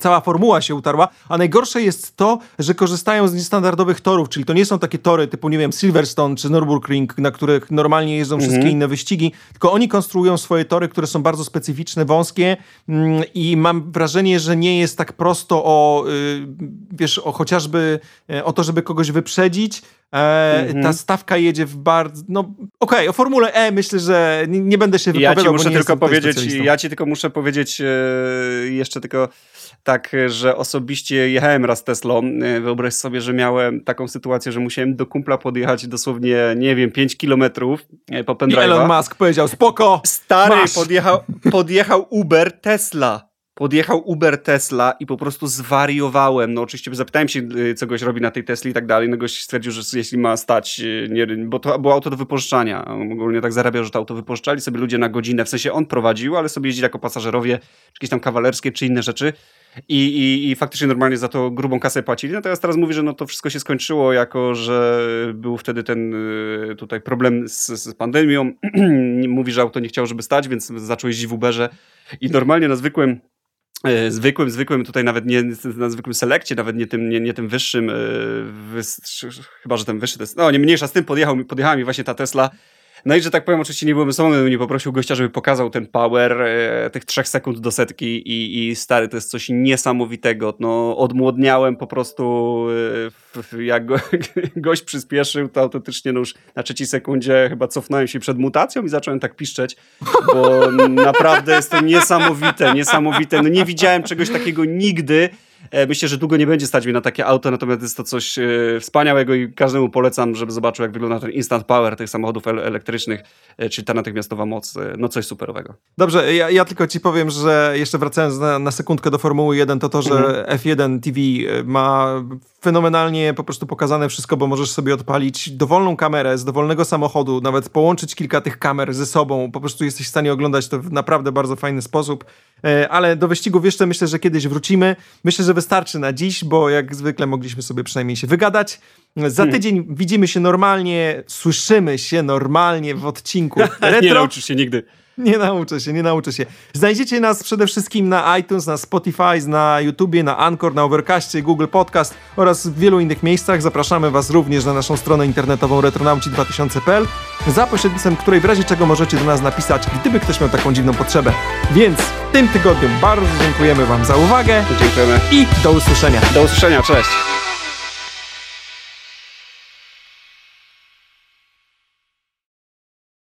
cała formuła się utarła, a najgorsze jest to, że korzystają z niestandardowych torów, czyli to nie są takie tory typu, nie wiem, Silverstone czy Nürburgring, na których normalnie jeżdżą mhm. wszystkie inne wyścigi, tylko oni konstruują swoje tory, które są bardzo specyficzne, wąskie mm, i mam wrażenie, że nie jest tak prosto o, y, wiesz, o chociażby e, o to, żeby kogoś wyprzedzić, E, Ta mhm. stawka jedzie w bardzo. No, okej, okay, o Formule E myślę, że nie, nie będę się wypowiadał. Ja ci muszę tylko powiedzieć, ja ci tylko muszę powiedzieć e, jeszcze tylko tak, że osobiście jechałem raz Teslą. E, wyobraź sobie, że miałem taką sytuację, że musiałem do kumpla podjechać dosłownie, nie wiem, 5 kilometrów e, po pendrive'a. Elon Musk powiedział, spoko, Stary, podjechał, podjechał Uber Tesla podjechał Uber Tesla i po prostu zwariowałem. No oczywiście zapytałem się, y, co robi na tej Tesli i tak dalej. No goś stwierdził, że jeśli ma stać, y, nie, bo to było auto do wypożyczania. Ogólnie tak zarabiał, że to auto wypożyczali sobie ludzie na godzinę. W sensie on prowadził, ale sobie jeździli jako pasażerowie, jakieś tam kawalerskie czy inne rzeczy. i, i, i faktycznie normalnie za to grubą kasę płacili. Natomiast teraz mówi, że no to wszystko się skończyło, jako że był wtedy ten y, tutaj problem z, z pandemią. mówi, że auto nie chciało, żeby stać, więc zaczął jeździć w Uberze i normalnie na zwykłym zwykłym, zwykłym, tutaj nawet nie na zwykłym selekcie, nawet nie tym, nie, nie tym wyższym, y, chyba, że ten wyższy to jest, no nie mniejsza z tym, podjechał, podjechała mi właśnie ta Tesla no i że tak powiem, oczywiście nie byłem samym, nie poprosił gościa, żeby pokazał ten power e, tych trzech sekund do setki i, i stary, to jest coś niesamowitego. No, odmłodniałem po prostu, e, jak go, gość przyspieszył, to autentycznie no już na trzeciej sekundzie chyba cofnąłem się przed mutacją i zacząłem tak piszczeć, bo naprawdę jest to niesamowite, niesamowite. No nie widziałem czegoś takiego nigdy. E, myślę, że długo nie będzie stać mi na takie auto, natomiast jest to coś e, wspaniałego i każdemu polecam, żeby zobaczył, jak wygląda ten instant power tych samochodów elektrycznych, e, czyli ta natychmiastowa moc. No coś superowego. Dobrze, ja, ja tylko ci powiem, że jeszcze wracając na, na sekundkę do Formuły 1, to to, że mhm. F1 TV ma fenomenalnie po prostu pokazane wszystko, bo możesz sobie odpalić dowolną kamerę z dowolnego samochodu, nawet połączyć kilka tych kamer ze sobą, po prostu jesteś w stanie oglądać to w naprawdę bardzo fajny sposób. Ale do wyścigów jeszcze myślę, że kiedyś wrócimy. Myślę, że wystarczy na dziś, bo jak zwykle mogliśmy sobie przynajmniej się wygadać. Za hmm. tydzień hmm. widzimy się normalnie, słyszymy się normalnie w odcinku retro. nie nauczysz się nigdy. Nie nauczę się, nie nauczę się. Znajdziecie nas przede wszystkim na iTunes, na Spotify, na YouTubie, na Anchor, na Overcastie, Google Podcast oraz w wielu innych miejscach. Zapraszamy Was również na naszą stronę internetową retronauci2000.pl, za pośrednictwem której w razie czego możecie do nas napisać, gdyby ktoś miał taką dziwną potrzebę. Więc w tym tygodniu bardzo dziękujemy Wam za uwagę. Dziękujemy. I do usłyszenia. Do usłyszenia, cześć.